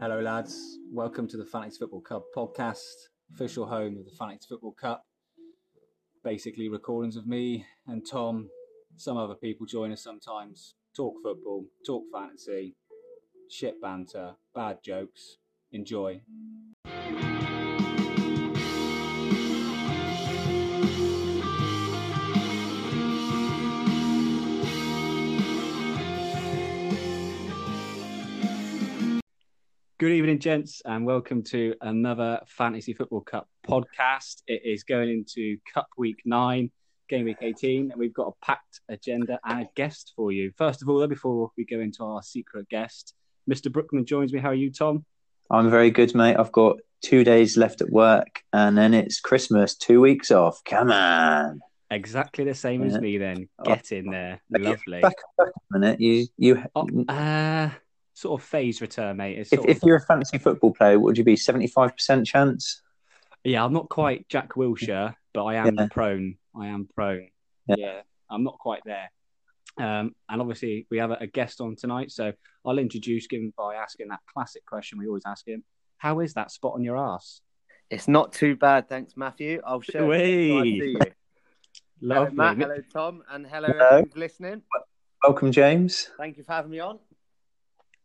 Hello, lads. Welcome to the Fanatics Football Cup podcast, official home of the Fanatics Football Cup. Basically, recordings of me and Tom. Some other people join us sometimes. Talk football, talk fantasy, shit banter, bad jokes. Enjoy. Good evening, gents, and welcome to another Fantasy Football Cup podcast. It is going into Cup Week 9, Game Week 18, and we've got a packed agenda and a guest for you. First of all, though, before we go into our secret guest, Mr. Brookman joins me. How are you, Tom? I'm very good, mate. I've got two days left at work, and then it's Christmas, two weeks off. Come on. Exactly the same as me, then. Get in there. Lovely. Back, back a minute. You, you. Oh, uh, sort of phase return, mate. It's if, sort if you're a fantasy football player, what would you be? Seventy-five percent chance. Yeah, I'm not quite Jack Wilshere, but I am Yeah. prone. I am prone. Yeah. Yeah. I'm not quite there. Um, and obviously, we have a, a guest on tonight, so I'll introduce him by asking that classic question we always ask him: How is that spot on your ass? It's not too bad, thanks, Matthew. I'll show you. Nice to. Hello, Matt. Hello, Tom. And hello, Hello. everyone listening. Welcome, James. Thank you for having me on.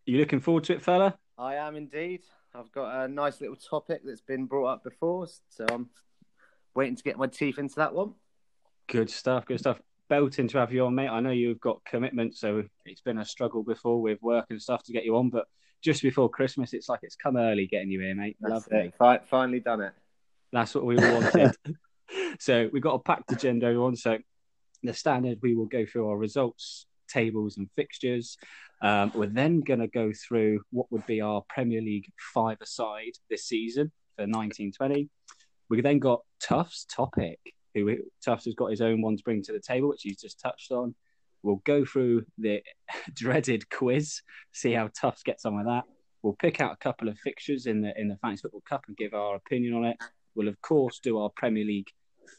You looking forward to it, fella? I am indeed. I've got a nice little topic that's been brought up before, so I'm waiting to get my teeth into that one. Good stuff. Good stuff. Belting to have you on, mate. I know you've got commitments, so it's been a struggle before with work and stuff to get you on, but just before Christmas, it's like it's come early getting you here, mate. That's Lovely. it. Fi- finally done it. That's what we wanted. so we've got a packed agenda on. So the standard, we will go through our results, tables, and fixtures. Um, we're then going to go through what would be our Premier League five-a-side this season for 1920. We then got Tufts topic, who Tufts has got his own one to bring to the table, which he's just touched on. We'll go through the dreaded quiz, see how Tufts gets on with that. We'll pick out a couple of fixtures in the in the Fantasy Football Cup and give our opinion on it. We'll of course do our Premier League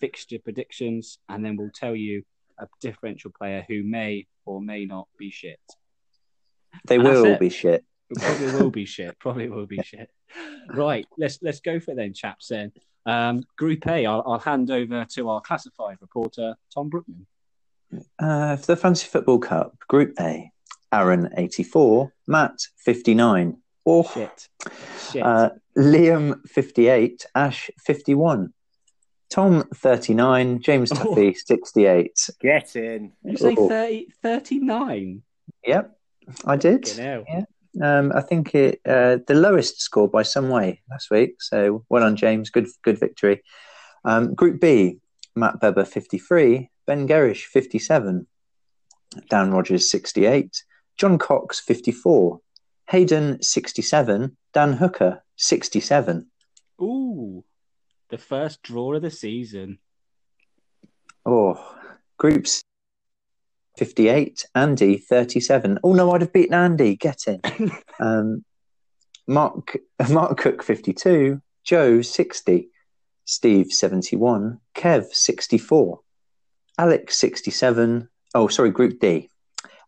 fixture predictions, and then we'll tell you a differential player who may or may not be shit. They And will it. be shit. It probably will be shit. Probably will be shit. Right, let's let's go for it then, chaps. Then um, Group A, I'll, I'll hand over to our classified reporter Tom Brookman. Uh, for the fantasy football cup, Group A, Aaron eighty-four, Matt fifty-nine, oh, Shit, shit. Uh, Liam 58, Ash 51, Tom 39, James Oh. Tuffey 68. Get in. Did you say oh. 30, 39? Yep, I did. Fucking hell. Um, I think it uh, the lowest score by some way last week. So well done, James. Good good victory. Um, Group B, Matt Beber 53, Ben Gerrish 57, Dan Rogers 68, John Cox 54, Hayden 67, Dan Hooker 67. The first draw of the season. Oh, groups 58, Andy 37. Oh no, I'd have beaten Andy. Get in. um, Mark Mark Cook 52, Joe 60, Steve 71, Kev 64, Alex 67. Oh, sorry, Group D.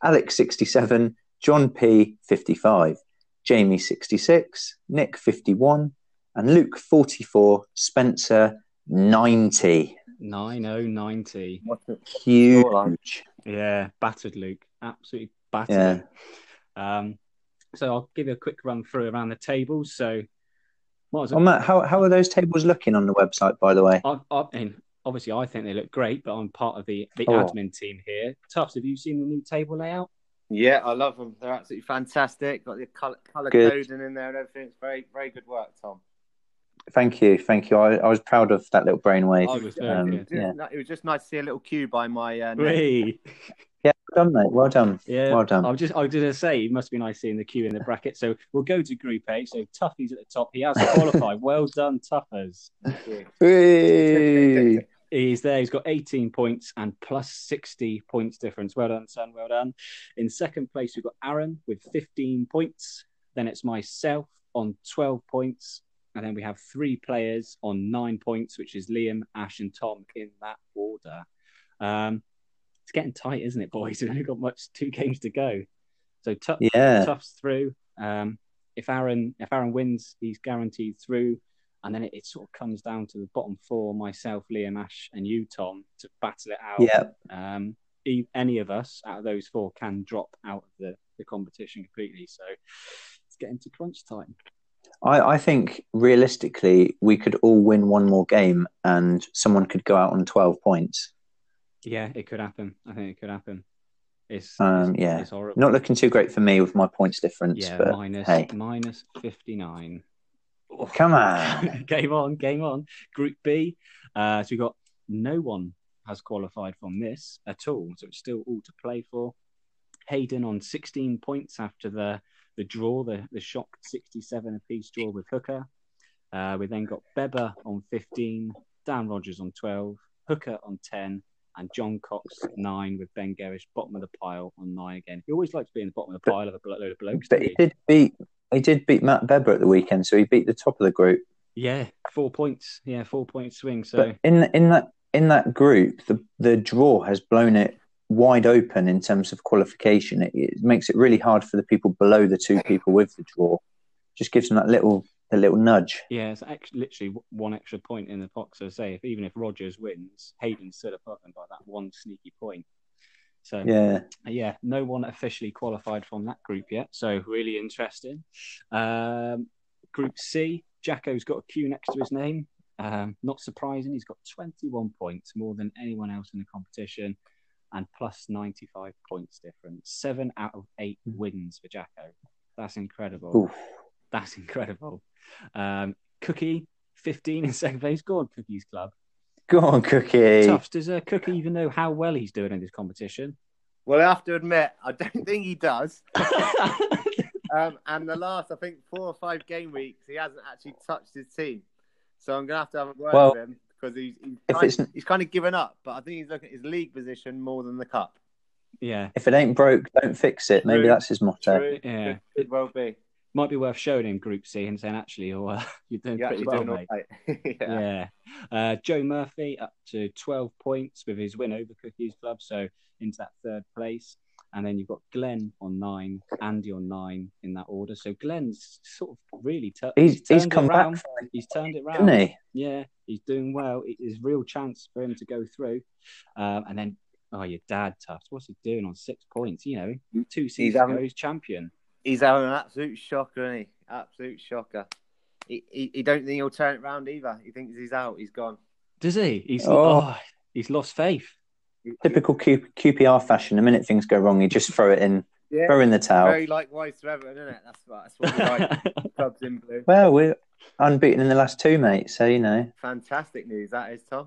Alex 67, John P 55, Jamie 66, Nick 51, and Luke 44, Spencer 90. 9090. What's it? Huge. Yeah, battered Luke. Absolutely battered Yeah. Um, so I'll give you a quick run through around the tables. So, might as Oh, well, Matt, how, how are those tables looking on the website, by the way? I, I, and obviously, I think they look great, but I'm part of the, the Oh. admin team here. Tufts, have you seen the new table layout? Yeah, I love them. They're absolutely fantastic. Got the color, color coding in there and everything. It's very, very good work, Tom. Thank you. Thank you. I, I was proud of that little brainwave. I was was, very um, good. just- Yeah. It was just nice to see a little cue by my uh, name. Yeah, well done, mate. Well done. Yeah, Well done. I was just I was going to say it must be nice seeing the queue in the bracket. So we'll go to Group A. So Tuffey's at the top. He has qualified. well done, Tuffers. Thank you. Whee! He's there. He's got 18 points and plus 60 points difference. Well done, son. Well done. In second place, we've got Aaron with 15 points. Then it's myself on 12 points. And then we have three players on nine points, which is Liam, Ash, and Tom in that order. Um, it's getting tight, isn't it, boys? We've only got much two games to go. So tough, Yeah. toughs through. Um, if Aaron if Aaron wins, he's guaranteed through. And then it, it sort of comes down to the bottom four: myself, Liam, Ash, and you, Tom, to battle it out. Yeah. Um, e- any of us out of those four can drop out of the, the competition completely. So it's getting to crunch time. I, I think realistically, we could all win one more game and someone could go out on 12 points. Yeah, it could happen. I think it could happen. It's, Um, it's yeah. it's horrible. Not looking too great for me with my points difference, yeah, but minus hey, minus fifty nine. come on. game on, game on. Group B. Uh, so we've got no one has qualified from this at all, so it's still all to play for. Hayden on 16 points after the the draw, the the shock 67 apiece draw with Hooker. Uh, we then got Bebba on 15, Dan Rogers on 12, Hooker on 10, and John Cox nine with Ben Gerrish bottom of the pile on nine again. He always likes to be in the bottom of the pile of a load of blokes. But he he? did beat he did beat Matt Beber at the weekend, so he beat the top of the group. Yeah, four points. Yeah, four point swing. So But in in that in that group, the the draw has blown it wide open in terms of qualification. It, it makes it really hard for the people below the two people with the draw. Just gives them that little a little nudge. Yeah, it's actually literally one extra point in the box. So say if even if Rogers wins, Hayden's still above him by that one sneaky point. So Yeah, yeah, no one officially qualified from that group yet. So really interesting. Um, group C, Jacko's got a Q next to his name. Um, not surprising, he's got 21 points, more than anyone else in the competition, and plus 95 points difference. Seven out of eight wins for Jacko. That's incredible. Oof. That's incredible. Um, Cookie, 15 in second place. Go on, Cookie's club. go on, Cookie. Tufts, does uh, Cookie even know how well he's doing in this competition? Well, I have to admit, I don't think he does. Um, and the last, I think, four or five game weeks, he hasn't actually touched his team. So I'm going to have to have a word Well, with him because he's, he's, if kind, it's- he's kind of given up. But I think he's looking at his league position more than the cup. yeah, If it ain't broke, don't fix it. Maybe True. that's his motto. True. yeah. Could, could well be. Might be worth showing him Group C and saying, actually, you're, uh, you're doing You're pretty well, mate. all right. yeah. Yeah. Uh, Joe Murphy up to 12 points with his win over Cookies Club, so into that third place. And then you've got Glenn on nine, Andy on nine in that order. So Glenn's sort of really tu- He's he's turned it come back, round. from He's turned it it, round. hasn't he? Yeah, he's doing well. It is real chance for him to go through. Um, and then, oh, your dad, Tufts, what's he doing on six points? You know, two seasons having- ago, he's champion. He's having an absolute shocker, isn't he? Absolute shocker. He, he, he don't think he'll turn it round either. He thinks he's out. He's gone. Does he? He's Oh. oh, he's lost faith. Typical Q, QPR fashion. The minute things go wrong, you just throw it in, Yeah. throw in the towel. Very likewise to Everton, isn't it? That's what, that's what we like. Clubs in blue. Well, we're unbeaten in the last two, mate. So you know, Fantastic news that is, Tom.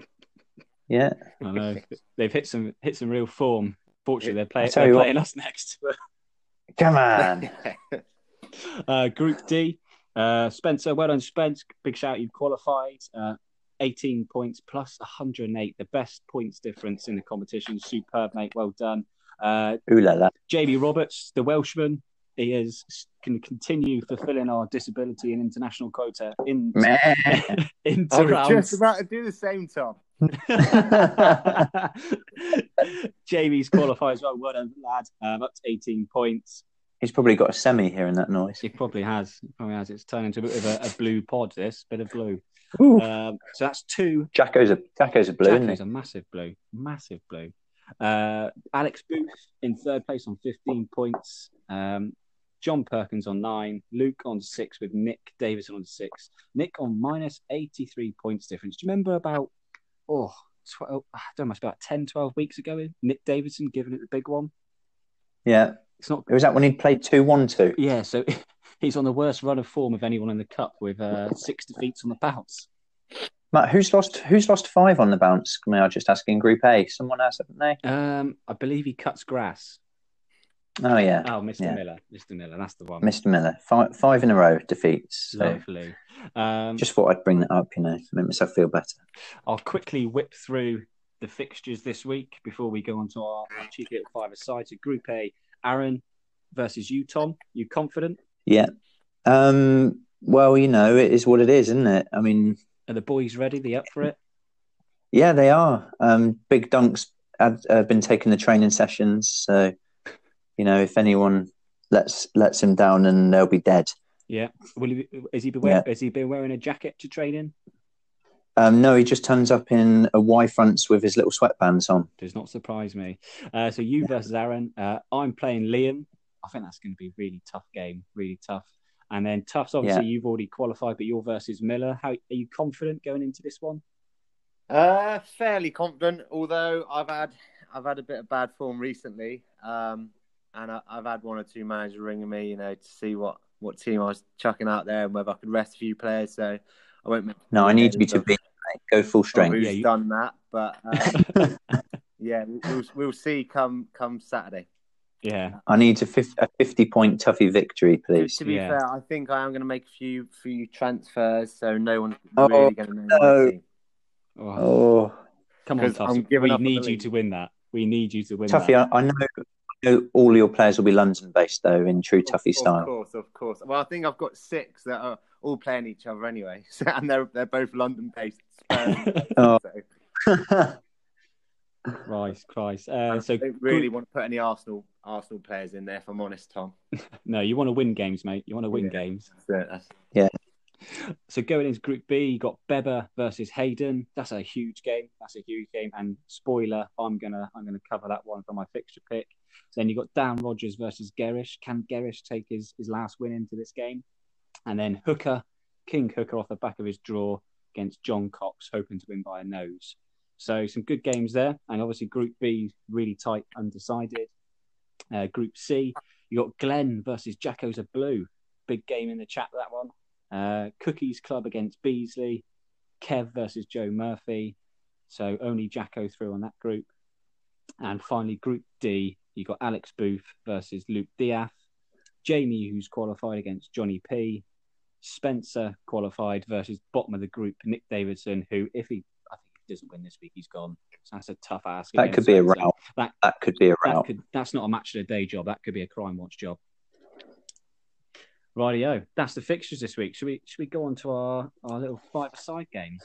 yeah. I know they've hit some hit some real form. Fortunately, they're, play, I they're you what- playing us next. Come on. Uh, Group D, uh, Spencer. Well done, Spence. Big shout, you've qualified. Uh, 18 points plus 108, the best points difference in the competition. Superb, mate. Well done. Uh, Ooh la la. Jamie Roberts, the Welshman, he is can continue fulfilling our disability and international quota in Meh. into I was rounds. just about to do the same, Tom. Jamie's qualified as well. Well done, lad. Um, up to 18 points. He's probably got a semi here in that noise. He probably has. He probably has. It's turned into a bit of a, a blue pod. This bit of blue. Ooh. Um, so that's two. Jacko's a Jacko's a blue, isn't Jacko's he? a massive blue. Massive blue. Uh, Alex Booth in third place on 15 points. Um, John Perkins on nine. Luke on six with Nick Davison on six. Nick on minus 83 points difference. Do you remember about, oh, 12, I don't know, about 10, 12 weeks ago, Nick Davidson giving it the big one? Yeah. It's not It was that when he played two one two. Yeah, so he's on the worst run of form of anyone in the cup with uh, six defeats on the bounce. Matt, who's lost who's lost five on the bounce? May I just ask in Group A? Someone else, haven't they? Um, I believe he cuts grass. Oh yeah, Oh, Mr. Yeah. Miller, Mr. Miller, that's the one. Mr. Miller. Five five in a row defeats. So Lovely. Um, just thought I'd bring that up. You know, make myself feel better. I'll quickly whip through the fixtures this week before we go on to our, our cheeky little five aside. So Group A, Aaron versus you, Tom. You confident? Yeah. Um. Well, you know, it is what it is, isn't it? I mean, Are the boys ready? They up for it? yeah, they are. Um. Big Dunk's have, have been taking the training sessions, so you know, if anyone lets lets him down, then they'll be dead. Yeah. Will he? Be, is he be wear, Has he been wearing a jacket to training? Um, no, he just turns up in a Y fronts with his little sweatbands on. Does not surprise me. Uh, so you versus Aaron. Uh, I'm playing Liam. I think that's going to be a really tough game. Really tough. And then Tufts, obviously, Yeah. you've already qualified, but you're versus Miller. How are you confident going into this one? Uh, fairly confident, although I've had I've had a bit of bad form recently, um, and I, I've had one or two managers ringing me, you know, to see what what team I was chucking out there and whether I could rest a few players. So I won't. mention No, I need you to be mate. go full of strength. Who's Yeah, you- done that? But um, yeah, we'll we'll see come come Saturday. Yeah. I need a, fif- a fifty point Tuffey victory, please. to be Yeah. fair, I think I am going to make a few few transfers, so no one's Oh, really going to know no. my team. Oh, Oh, come on, 'cause Tufts. We up on the need you league. to win that. We need you to win Tuffey, that. I, I know. I know all your players will be London based though, in true Tuffey Of style. Of course, of course. Well, I think I've got six that are all playing each other anyway, so, and they're they're both London-based. Oh. so Christ, Christ. Uh, so I don't really want to put any Arsenal Arsenal players in there. If I'm honest, Tom. no, you want to win games, mate. You want to win Yeah. games. So that's- So going into Group B, you got Beber versus Hayden. That's a huge game. That's a huge game. And spoiler, I'm gonna I'm gonna cover that one for my fixture pick. Then you got Dan Rogers versus Gerrish. Can Gerrish take his, his last win into this game? And then Hooker, King Hooker off the back of his draw against John Cox, hoping to win by a nose. So some good games there. And obviously Group B, really tight, undecided. Uh, group C, you got Glenn versus Jacko's a Blue. Big game in the chat, that one. Uh, Cookies Club against Beasley. Kev versus Joe Murphy. So only Jacko through on that group. And finally, Group D, you got Alex Booth versus Luke Diath. Jamie, who's qualified against Johnny P. Spencer qualified versus bottom of the group, Nick Davidson, who, if he, I think he doesn't win this week, he's gone. So that's a tough ask. That could be a route. That- That could be a That could, that's not a match of the day job. That could be a crime watch job. Rightio. That's the fixtures this week. Should we should we go on to our, our little five side game?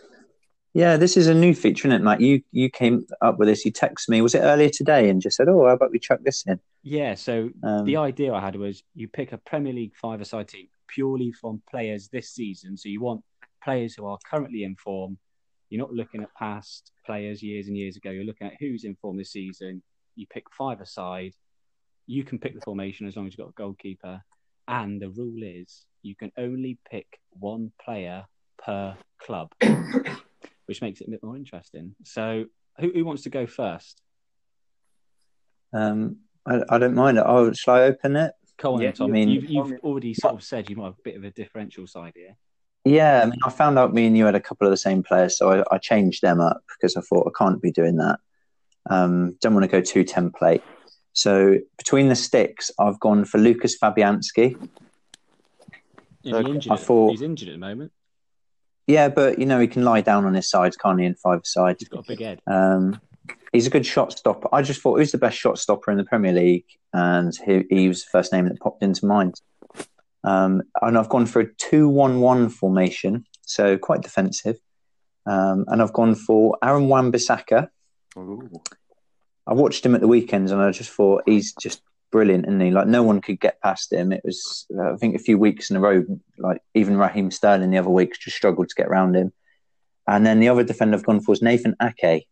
Yeah, this is a new feature, isn't it, Matt? You you came up with this. You texted me. Was it earlier today? And just said, "Oh, how about we chuck this in?" Yeah, so Um, the idea I had was you pick a Premier League five a side team purely from players this season. So you want players who are currently in form. You're not looking at past players years and years ago. You're looking at who's in form this season. You pick five aside. You can pick the formation as long as you've got a goalkeeper. And the rule is you can only pick one player per club, which makes it a bit more interesting. So who, who wants to go first? um, I, I don't mind it. Oh, shall I open it? Come on, Yeah, Tom. I mean- you've, you've already sort of said you might have a bit of a differential side here. Yeah, I mean, I found out me and you had a couple of the same players, so I, I changed them up because I thought I can't be doing that. Um, don't want to go too template. So between the sticks, I've gone for Lucas Fabianski. Okay, he injured? I thought- He's injured at the moment. Yeah, but you know he can lie down on his sides, can't he? In five side, He's got a big head. um, he's a good shot stopper. I just thought who's the best shot stopper in the Premier League, and he, he was the first name that popped into mind. Um, and I've gone for a two-one-one formation, so quite defensive. Um, and I've gone for Aaron Wan-Bissaka. I watched him at the weekends, and I just thought he's just brilliant, isn't he? Like no one could get past him. It was, uh, I think, a few weeks in a row. Like even Raheem Sterling the other weeks just struggled to get around him. And then the other defender I've gone for is Nathan Ake.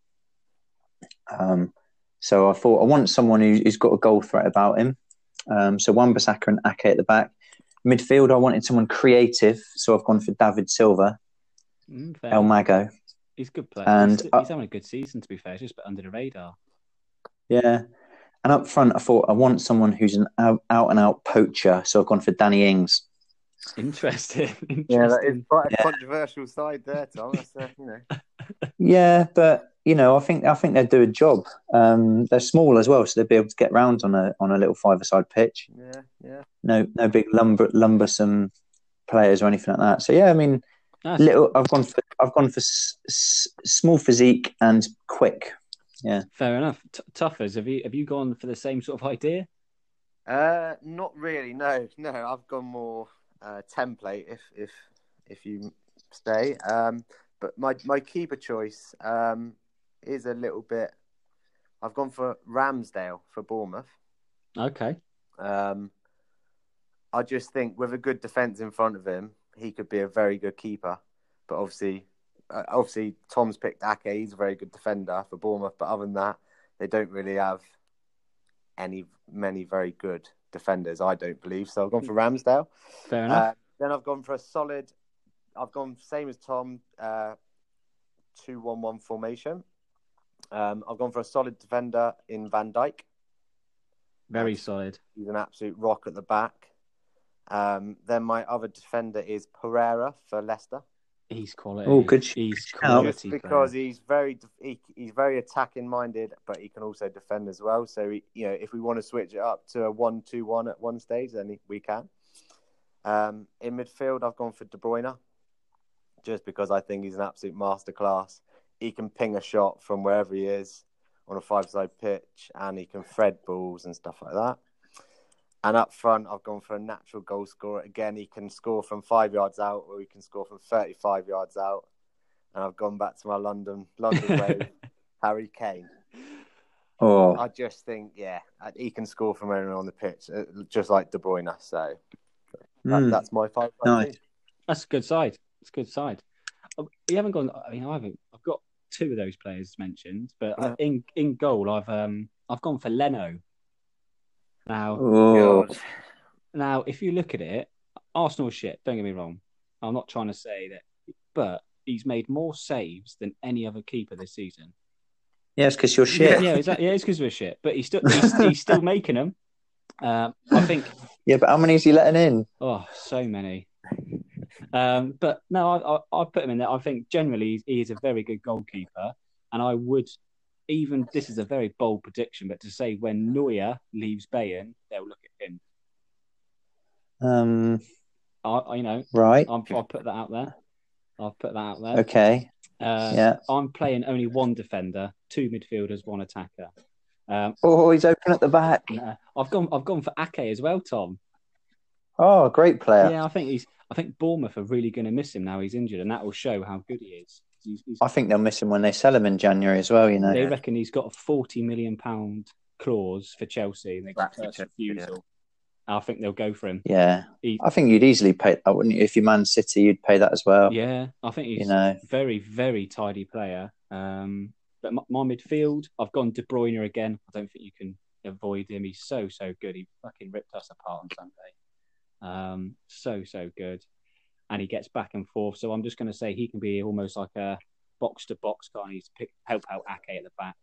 Um, so I thought I want someone who, who's got a goal threat about him. Um, so Wan Bissaka and Ake at the back. Midfield, I wanted someone creative, so I've gone for David Silva, Mm. El Mago. he's a good player. and, he's, uh, he's having a good season, to be fair. Just a under the radar. Yeah. And up front, I thought I want someone who's an out, out and out poacher, so I've gone for Danny Ings. Interesting. Interesting. Yeah, that is quite a Yeah. controversial side there, Tom. That's, uh, you know. Yeah, but you know, I think I think they'd do a job. Um, they're small as well, so they'd be able to get round on a on a little five-a-side pitch. Yeah, yeah. No, no big lumber lumbersome players or anything like that. So yeah, I mean, That's- little. I've gone for I've gone for s- s- small physique and quick. Yeah, fair enough. T- Tuffers, have you have you gone for the same sort of idea? Uh, not really. No, no. I've gone more uh, template. If if if you stay, um, but my my keeper choice um is a little bit. I've gone for Ramsdale for Bournemouth. Okay. Um, I just think with a good defence in front of him, he could be a very good keeper. But obviously, obviously Tom's picked Ake. He's a very good defender for Bournemouth. But other than that, they don't really have any many very good defenders. I don't believe so. I've gone for Ramsdale. Fair enough. Uh, then I've gone for a solid. I've gone same as Tom, uh, two one one formation. Um, I've gone for a solid defender in Van Dijk. Very solid. He's an absolute rock at the back. Um, then my other defender is Pereira for Leicester. He's quality. Oh, good He's quality. Just because he's very he, he's very attacking minded, but he can also defend as well. So he, you know, if we want to switch it up to a one-two-one at one stage, then we can. Um, in midfield, I've gone for De Bruyne, just because I think he's an absolute masterclass. He can ping a shot from wherever he is on a five-side pitch, and he can thread balls and stuff like that. And up front, I've gone for a natural goal scorer. Again, he can score from five yards out, or he can score from thirty-five yards out. And I've gone back to my London London way, Harry Kane. Oh, I just think, yeah, he can score from anywhere on the pitch, uh, just like De Bruyne. So that, mm, that's my five. Nice. That's a good side. It's a good side. Uh, You haven't gone. I mean, I haven't. I've got two of those players mentioned, but Yeah. in in goal, I've um I've gone for Leno. Now, oh, now, if you look at it, Arsenal shit. Don't get me wrong. I'm not trying to say that, but he's made more saves than any other keeper this season. yeah, it's because you're shit. Yeah, exactly. Yeah, it's because we're shit, but he's still he's, he's still making them. Um, I think Yeah, but how many is he letting in? Oh, so many. Um, but no, I, I, I put him in there. I think generally he's, he is a very good goalkeeper, and I would even this is a very bold prediction, but to say when Neuer leaves Bayern, they'll look at him. Um, I, I you know, right. I'm, I'll put that out there. I'll put that out there. Okay. Uh, Yeah. I'm playing only one defender, two midfielders, one attacker. Um, Oh, he's open at the back. no, I've gone. I've gone for Ake as well, Tom. Oh, great player. Yeah, I think he's. I think Bournemouth are really going to miss him now he's injured, and that will show how good he is. He's, he's, I think they'll miss him when they sell him in January as well. You know. they reckon he's got a forty million pound clause for Chelsea, and they got first Chelsea, refusal. I think they'll go for him. Yeah, He, I think you'd easily pay that, wouldn't you? If you're Man City, you'd pay that as well. yeah, I think he's You know. a very, very tidy player. Um, but my, my midfield, I've gone De Bruyne again. I don't think you can avoid him. He's so, so good. He fucking ripped us apart on Sunday. Um, so, so good. And he gets back and forth. So I'm just going to say he can be almost like a box to box guy. He's pick, help out Ake at the back.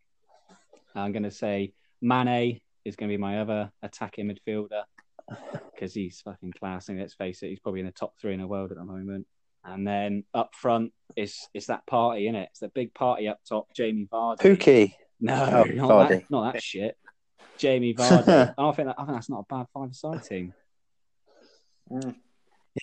I'm going to say Mane is going to be my other attacking midfielder because he's fucking class. And let's face it, he's probably in the top three in the world at the moment. And then up front, it's it's that party, isn't it? It's the big party up top. Jamie Vardy. Pookie. No, Oh, not, Vardy. that, not that shit. Jamie Vardy. I think that, I think that's not a bad five-side team. Mm.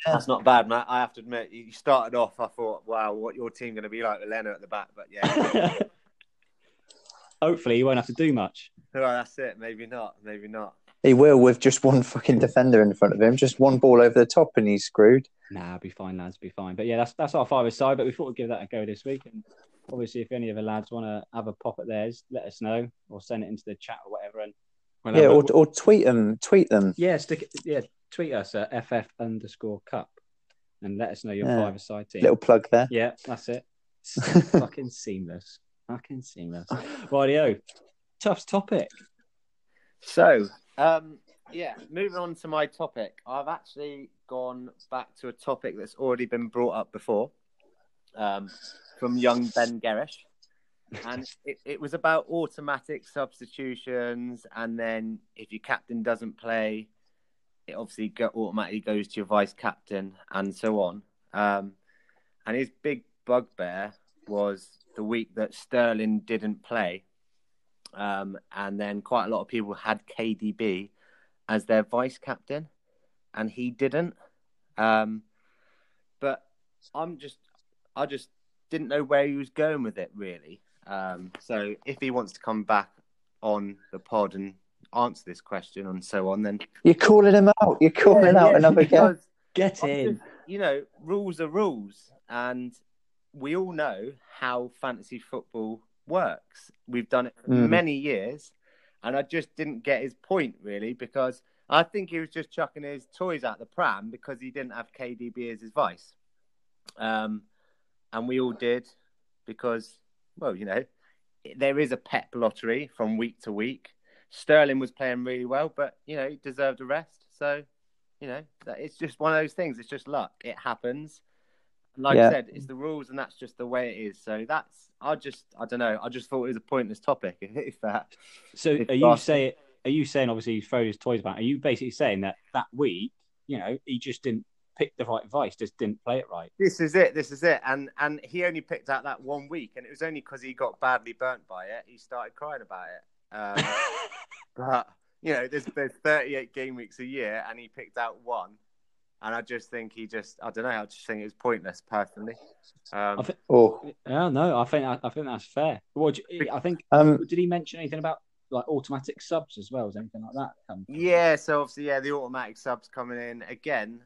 That's not bad, Matt. I have to admit, you started off. I thought, wow, what your team going to be like with Leno at the back? But yeah, Hopefully, he won't have to do much. well, that's it. Maybe not. Maybe not. He will with just one fucking defender in front of him, just one ball over the top, and he's screwed. Nah, be fine, lads. Be fine. But yeah, that's that's our five-side. But we thought we'd give that a go this week. And obviously, if any of the lads want to have a pop at theirs, let us know or send it into the chat or whatever. And we'll yeah, have a- or, or tweet them, tweet them. Yeah, stick it. Yeah, tweet us at ff underscore cup and let us know your Yeah. five-a-side team. Little plug there. Yeah, that's it. Fucking seamless. Fucking seamless. Rightio. Tough topic. So, um, yeah, moving on to my topic. I've actually gone back to a topic that's already been brought up before um, from young Ben Gerrish. And it, it was about automatic substitutions. And then if your captain doesn't play, it obviously go, automatically goes to your vice captain and so on. Um, and his big bugbear was the week that Sterling didn't play. Um, and then quite a lot of people had KDB as their vice captain, and he didn't. Um, but I'm just, I just didn't know where he was going with it really. Um, so if he wants to come back on the pod and answer this question and so on, then You're calling him out. You're calling out Yeah, another guy. because Get I'm in. just- you know, rules are rules, and we all know how fantasy football works. We've done it for Mm. many years, and I just didn't get his point really because I think he was just chucking his toys out the pram because he didn't have KDB as his vice. Um, and we all did because, well, you know, there is a pep lottery from week to week. Sterling was playing really well, but you know he deserved a rest. So, you know, it's just one of those things. It's just luck. It happens. Like yeah. I said, it's the rules, and that's just the way it is. So that's I just I don't know. I just thought it was a pointless topic. If that. So if are you saying? Are you saying obviously he throws his toys about? Are you basically saying that that week, you know, he just didn't pick the right vice, just didn't play it right. This is it. This is it. And and he only picked out that one week, and it was only because he got badly burnt by it. He started crying about it. Um, but you know, there's there's 38 game weeks a year, and he picked out one. And I just think he just, I don't know, I just think it was pointless personally. Um, I think, oh, yeah, no, I think I think that's fair. What you, I think, um, did he mention anything about like automatic subs as well? Is anything like that? Come yeah, so obviously, yeah, the automatic subs coming in again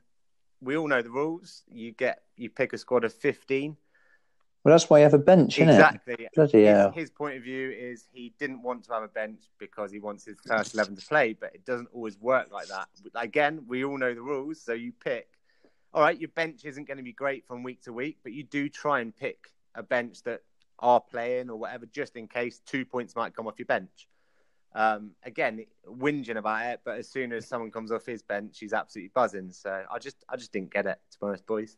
we all know the rules. You get you pick a squad of fifteen. Well, that's why you have a bench, isn't exactly. it? Exactly. His, his, point of view is he didn't want to have a bench because he wants his first eleven to play, but it doesn't always work like that. Again, we all know the rules, so you pick. All right, your bench isn't going to be great from week to week, but you do try and pick a bench that are playing or whatever, just in case two points might come off your bench. Um, again, whinging about it, but as soon as someone comes off his bench, he's absolutely buzzing. So I just, I just didn't get it. To be honest, boys.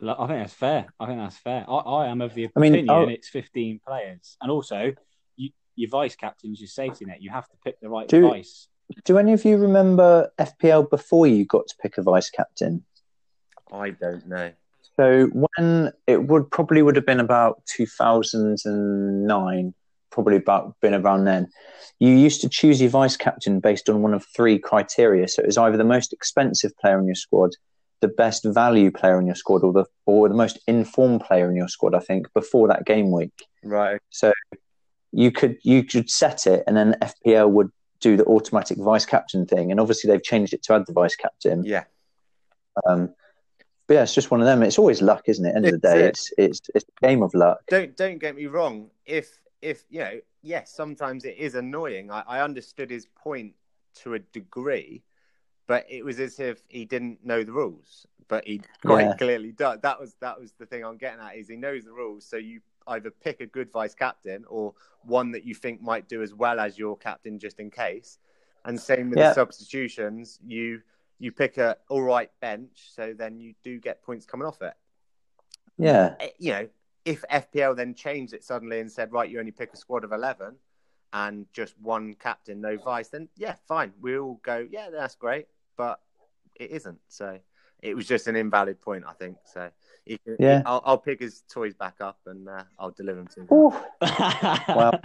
I think that's fair. I think that's fair. I, I am of the opinion I mean, it's 15 players, and also you, your vice captain's your safety net. You have to pick the right do, vice. Do any of you remember FPL before you got to pick a vice captain? I don't know. So when it would probably would have been about 2009 probably about been around then. You used to choose your vice captain based on one of three criteria. So it was either the most expensive player in your squad, the best value player in your squad, or the or the most informed player in your squad. I think before that game week. Right. So you could you could set it, and then FPL would do the automatic vice captain thing. And obviously they've changed it to add the vice captain. Yeah. Um, but yeah, it's just one of them. It's always luck, isn't it? End of the day, it's it's it's a game of luck. Don't don't get me wrong. If if you know, yes, sometimes it is annoying. I, I understood his point to a degree, but it was as if he didn't know the rules. But he quite yeah. clearly does. That was that was the thing I'm getting at. Is he knows the rules, so you either pick a good vice captain or one that you think might do as well as your captain, just in case. And same with yeah. the substitutions, you you pick a all right bench, so then you do get points coming off it. Yeah, eh, you know, if FPL then changed it suddenly and said, right, you only pick a squad of 11 and just one captain, no vice, then yeah, fine. We all go, yeah, that's great. But it isn't. So it was just an invalid point, I think. So yeah, I'll, I'll, pick his toys back up and uh, I'll deliver them to him. well,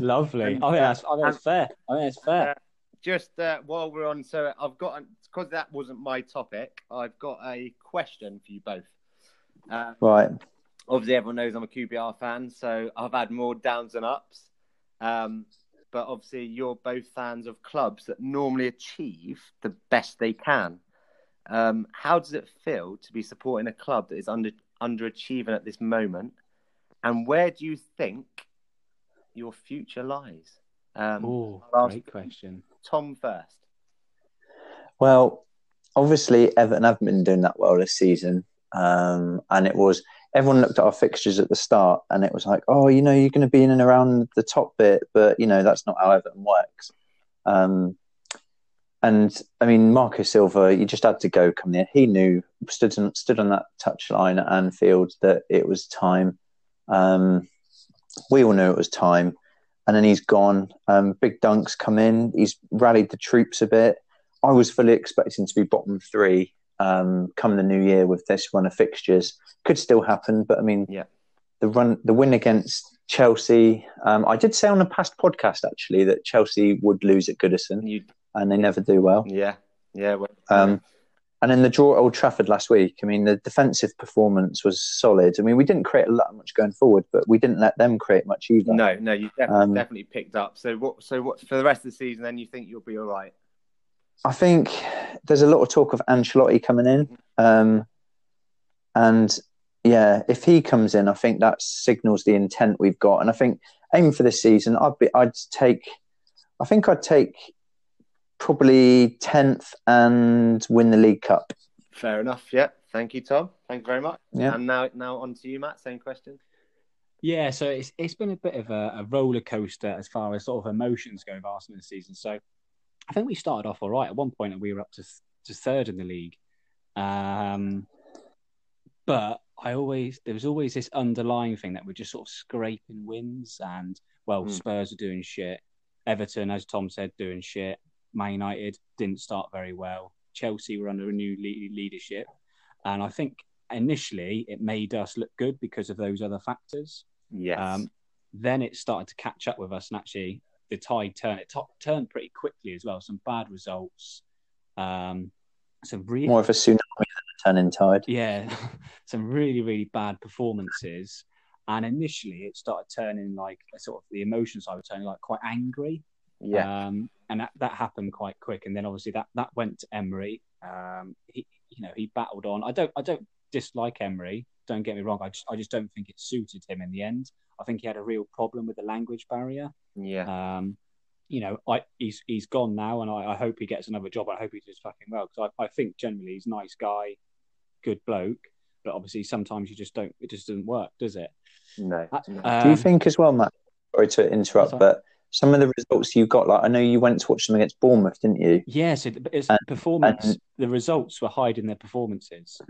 lovely. And, I think that's, I think that's fair. I think it's fair. Uh, just uh, while we're on, so I've got because that wasn't my topic. I've got a question for you both. Uh, right. Obviously, everyone knows I'm a QPR fan, so I've had more downs and ups. Um, but obviously, you're both fans of clubs that normally achieve the best they can. Um, how does it feel to be supporting a club that is under underachieving at this moment? And where do you think your future lies? Um, Ooh, great question. Tom first. Well, obviously, Everton haven't been doing that well this season. Um, and it was everyone looked at our fixtures at the start, and it was like, oh, you know, you're going to be in and around the top bit, but you know that's not how Everton works. Um, and I mean, Marco Silva, you just had to go come there. He knew stood on, stood on that touchline at Anfield that it was time. Um, we all knew it was time, and then he's gone. Um, Big Dunk's come in. He's rallied the troops a bit. I was fully expecting to be bottom three um, come the new year with this run of fixtures. Could still happen, but I mean, yeah, the run, the win against Chelsea. Um, I did say on a past podcast actually that Chelsea would lose at Goodison, you, and they never do well. Yeah, yeah. Well, um, and then the draw at Old Trafford last week. I mean, the defensive performance was solid. I mean, we didn't create a lot much going forward, but we didn't let them create much either. No, no, you definitely, um, definitely picked up. So what? So what for the rest of the season? Then you think you'll be all right? I think there's a lot of talk of Ancelotti coming in, um, and yeah, if he comes in, I think that signals the intent we've got. And I think aiming for this season, I'd be, I'd take, I think I'd take probably tenth and win the League Cup. Fair enough. Yeah. Thank you, Tom. Thank you very much. Yeah. And now, now on to you, Matt. Same question. Yeah, so it's it's been a bit of a, a roller coaster as far as sort of emotions go of Arsenal this season. So I think we started off all right. At one point, we were up to to third in the league, um, but I always there was always this underlying thing that we're just sort of scraping wins, and well, Mm. Spurs are doing shit, Everton, as Tom said, doing shit. Man United didn't start very well. Chelsea were under a new le- leadership, and I think initially it made us look good because of those other factors. Yes. Um, then it started to catch up with us, and actually the tide turned. It turned pretty quickly as well. Some bad results, um, some really More of a tsunami than a turning tide. yeah, some really really bad performances. And initially, it started turning like sort of the emotions I was turning like quite angry. yeah. Um, and that, that happened quite quick. And then obviously that, that went to Emery. Um, he, you know, he battled on. I don't, I don't dislike Emery. Don't get me wrong. I just, I just don't think it suited him in the end. I think he had a real problem with the language barrier. yeah. Um, you know, I he's he's gone now, and I, I hope he gets another job. I hope he does fucking well because I, I think generally he's a nice guy, good bloke. But obviously, sometimes you just don't. It just doesn't work, does it? no. Uh, no. um, Do you think as well, Matt? Sorry to interrupt, but some of the results you got, like I know you went to watch them against Bournemouth, didn't you? Yeah, so the- it's And- performance. and- the results were hiding their performances.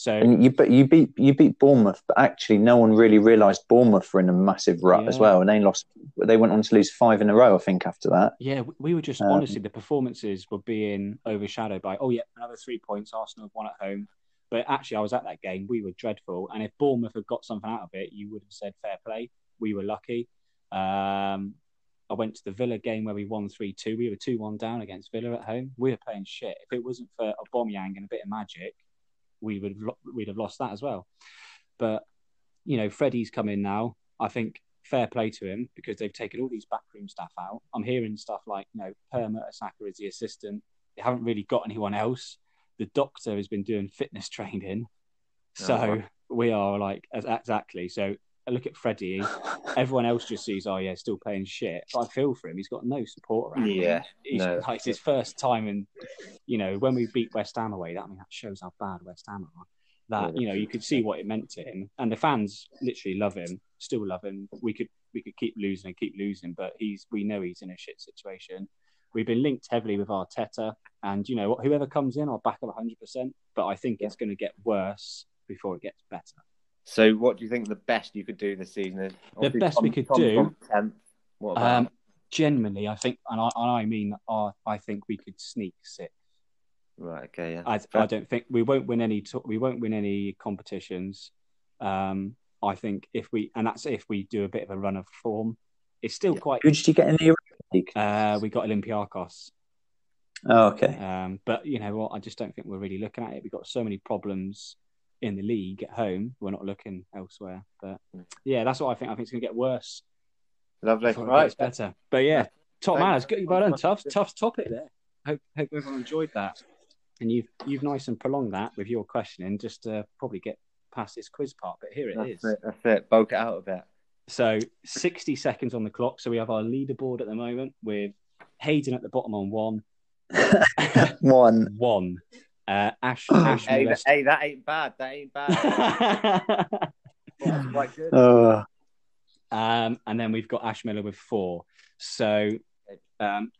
So And you, but you beat you beat Bournemouth, but actually no one really realised Bournemouth were in a massive rut as well, and they lost. They went on to lose five in a row, I think, after that. yeah, we- we were just Um, honestly the performances were being overshadowed by oh yeah another three points. Arsenal have won at home, but actually I was at that game. We were dreadful, and if Bournemouth had got something out of it, you would have said fair play. We were lucky. Um, I went to the Villa game where we won three two. We were two one down against Villa at home. We were playing shit. If it wasn't for Aubameyang and a bit of magic, we would have, we'd have lost that as well. But you know, Freddie's come in now. I think fair play to him because they've taken all these backroom staff out. I'm hearing stuff like, you know, Per Mertesacker is the assistant. They haven't really got anyone else. The doctor has been doing fitness training. So wow. we are like, as- exactly. So I look at Freddie. Everyone else just sees, oh, yeah, still playing shit. But I feel for him. He's got no support around him. Yeah, He's, no. like, it's his first time. And, you know, when we beat West Ham away, that, I mean, that shows how bad West Ham are. That, Yeah, you know, you could see what it meant to him. And the fans literally love him, still love him. We could we could keep losing and keep losing, but he's we know he's in a shit situation. We've been linked heavily with Arteta, and you know whoever comes in, I'll back up 100. percent But I think it's going to get worse before it gets better. So, what do you think the best you could do this season is? Obviously, best we could Tom's do- on tenth. What about? Um, generally, I think, and I, and I mean, uh, I think we could sneak six. right. Okay. Yeah. I, I don't think we won't win any. We won't win any competitions. Um, I think if we, and that's if we do a bit of a run of form. It's still Yeah. quite. Who did you get in the Europa League? Uh, we got Olympiacos. Oh, okay. Um, but you know what? I just don't think we're really looking at it. We've got so many problems in the league at home. We're not looking elsewhere. But Mm. yeah, that's what I think. I think it's going to get worse Lovely. before it Right. gets better. But yeah, top Thank- man, it's good. Well done, tough, tough topic there. Hope hope everyone enjoyed that, and you've you've nice and prolonged that with your questioning just to probably get past this quiz part. But here it is. That's it. That's it. Bulk it out a bit. So 60 seconds on the clock. So we have our leaderboard at the moment with Hayden at the bottom on one. One. One. Uh, Ash, Ash Hey, Miller that, hey, that ain't bad. That ain't bad. That's quite good. Oh, um, and then we've got Ash Miller with four. So um,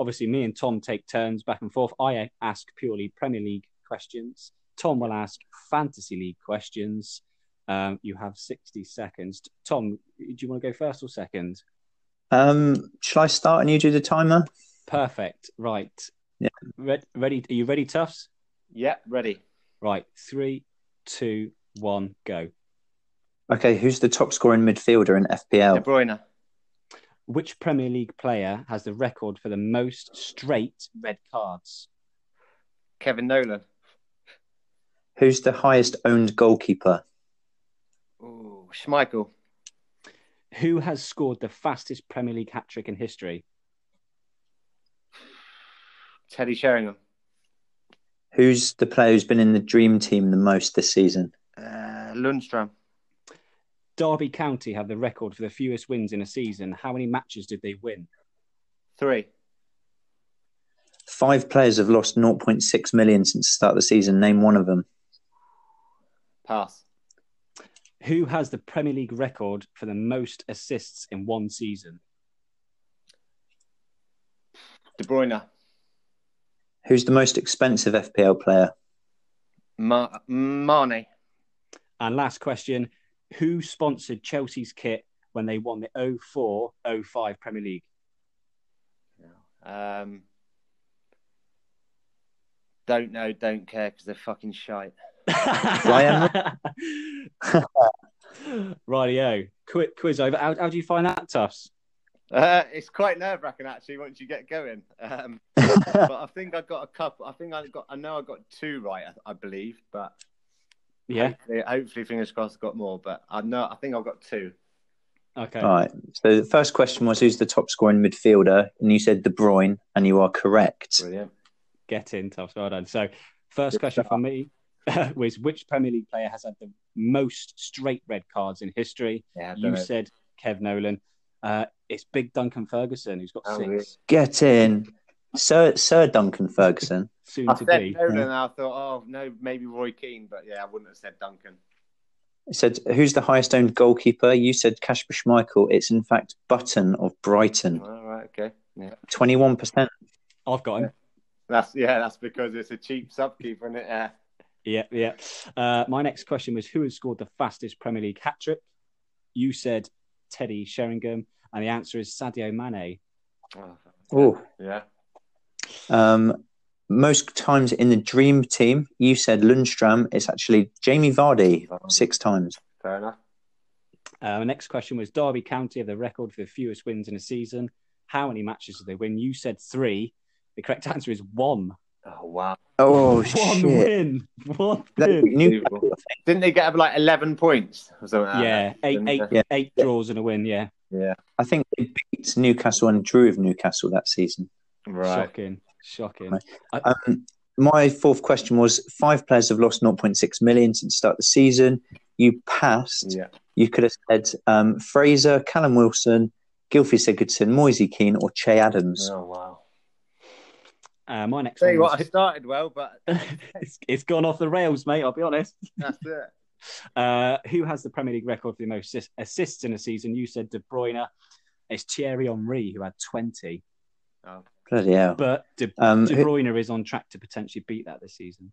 obviously, me and Tom take turns back and forth. I ask purely Premier League questions. Tom will ask Fantasy League questions. Um, you have 60 seconds. Tom, do you want to go first or second? um, shall I start and you do the timer? Perfect. Right. Yeah. Re- ready? Are you ready, Tufts? Yeah. Ready. Right. Three, two, one, go. Okay, who's the top scoring midfielder in De FPL? Bruyne. Which Premier League player has the record for the most straight red cards? Kevin Nolan. Who's the highest owned goalkeeper? Ooh, Schmeichel. Who has scored the fastest Premier League hat trick in history? Teddy Sheringham. Who's the player who's been in the dream team the most this season? Uh, Lundstram. Derby County have the record for the fewest wins in a season. How many matches did they win? Three. Five players have lost 0.6 million since the start of the season. Name one of them. Pass. Who has the Premier League record for the most assists in one season? De Bruyne. Who's the most expensive FPL player? Ma- Mane. And last question Who sponsored Chelsea's kit when they won the 04 05 Premier League? Um, don't know, don't care because they're fucking shite. Ryan. Rightio. Quick quiz over. How, how do you find that, Tufts? Uh, it's quite nerve wracking actually once you get going. Um, but I think I got a couple. I think I got. I know I got two right. I, I believe, but Yeah. hopefully, hopefully, fingers crossed, I got more. But I know. I think I've got two. Okay. All right. So the first question was who's the top scoring midfielder? And you said De Bruyne, and you are correct. Brilliant. Get in, Tufts. Well done. So, first question for me was which Premier League player has had the most straight red cards in history? Yeah, You know. said Kev Nolan. Uh, it's Big Duncan Ferguson, who's got Oh, six, really? Get in. Sir Sir Duncan Ferguson. soon I to said be. Nolan, and I thought, oh no, maybe Roy Keane, but yeah, I wouldn't have said Duncan. It said who's the highest owned goalkeeper? You said Kasper Schmeichel. It's in fact Button of Brighton. All right, okay, yeah, Twenty one percent. I've got him. that's yeah, that's because it's a cheap subkeeper, isn't it? Yeah. Yeah, yeah. Uh, my next question was who has scored the fastest Premier League hat trick? You said Teddy Sheringham, and the answer is Sadio Mane. Oh, yeah. Um, most times in the dream team, you said Lundstram. It's actually Jamie Vardy six times. Fair enough. Uh, my next question was Derby County have the record for the fewest wins in a season. How many matches did they win? You said three. The correct answer is one. Oh wow! Oh One shit! win. One win. Newcastle, Didn't they get like eleven points or something? like Yeah, that? eight, eight. Yeah. eight draws and a win. Yeah, Yeah. I think they beat Newcastle and drew with Newcastle that season. Right. shocking, shocking. Right. Um, my fourth question was five players have lost 0.6 million since the start of the season. You passed. Yeah. You could have said um, Fraser, Callum Wilson, Gylfi Sigurdsson, Moise Kean, or Che Adams. Oh wow. Uh, my next Tell one you what, I started well, but it's, it's gone off the rails, mate. I'll be honest. that's it. Uh, who has the Premier League record for the most assist- assists in a season? You said De Bruyne. It's Thierry Henry who had 20, Bloody hell. but De, Um, De Bruyne is on track to potentially beat that this season.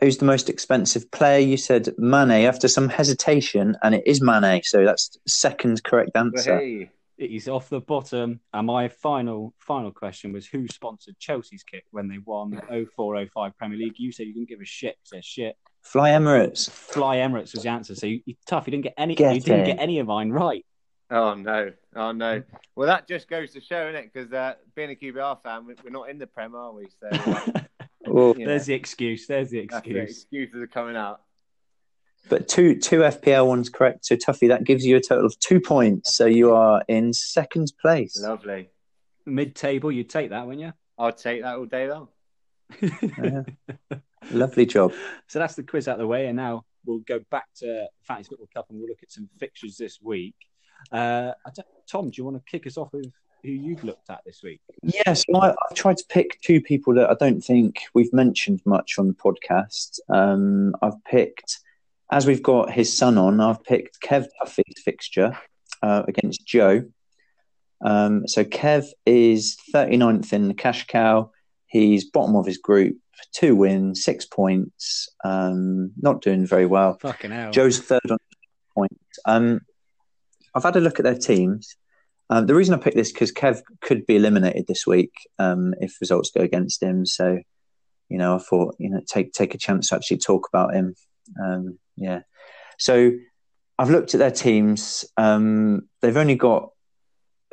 who's the most expensive player? You said Mane after some hesitation, and it is Mane. So that's second correct answer. hey, He's off the bottom. And my final final question was who sponsored Chelsea's kit when they won the 0405 Premier League? You said you didn't give a shit. Said shit. Fly Emirates. Fly Emirates was the answer. So you, you tough. You didn't get any. Get you didn't in. get any of mine right. oh no, oh no. Well, that just goes to show, innit? Because uh, being a QPR fan, we- we're not in the Prem, are we? So you know, There's the excuse. There's the that's it. excuse. excuses are coming out. but two two FPL ones correct. So Tuffey, that gives you a total of two points. So you are in second place. Lovely. Mid table, you'd take that, wouldn't you? I'll take that all day long. Lovely job. So that's the quiz out of the way, and now we'll go back to Fantasy Football Cup and we'll look at some fixtures this week. Uh, Tom, do you want to kick us off with who you've looked at this week? Yes, I, I've tried to pick two people that I don't think we've mentioned much on the podcast. Um, I've picked, as we've got his son on, I've picked Kev Duffy's fixture uh, against Joe. Um, so Kev is 39th in the cash cow. He's bottom of his group, two wins, six points. Um, not doing very well. Fucking hell. Joe's third on points. Um, I've had a look at their teams. Um, the reason I picked this because Kev could be eliminated this week um, if results go against him. So, you know, I thought you know take take a chance to actually talk about him. Um, yeah. So I've looked at their teams. Um, they've only got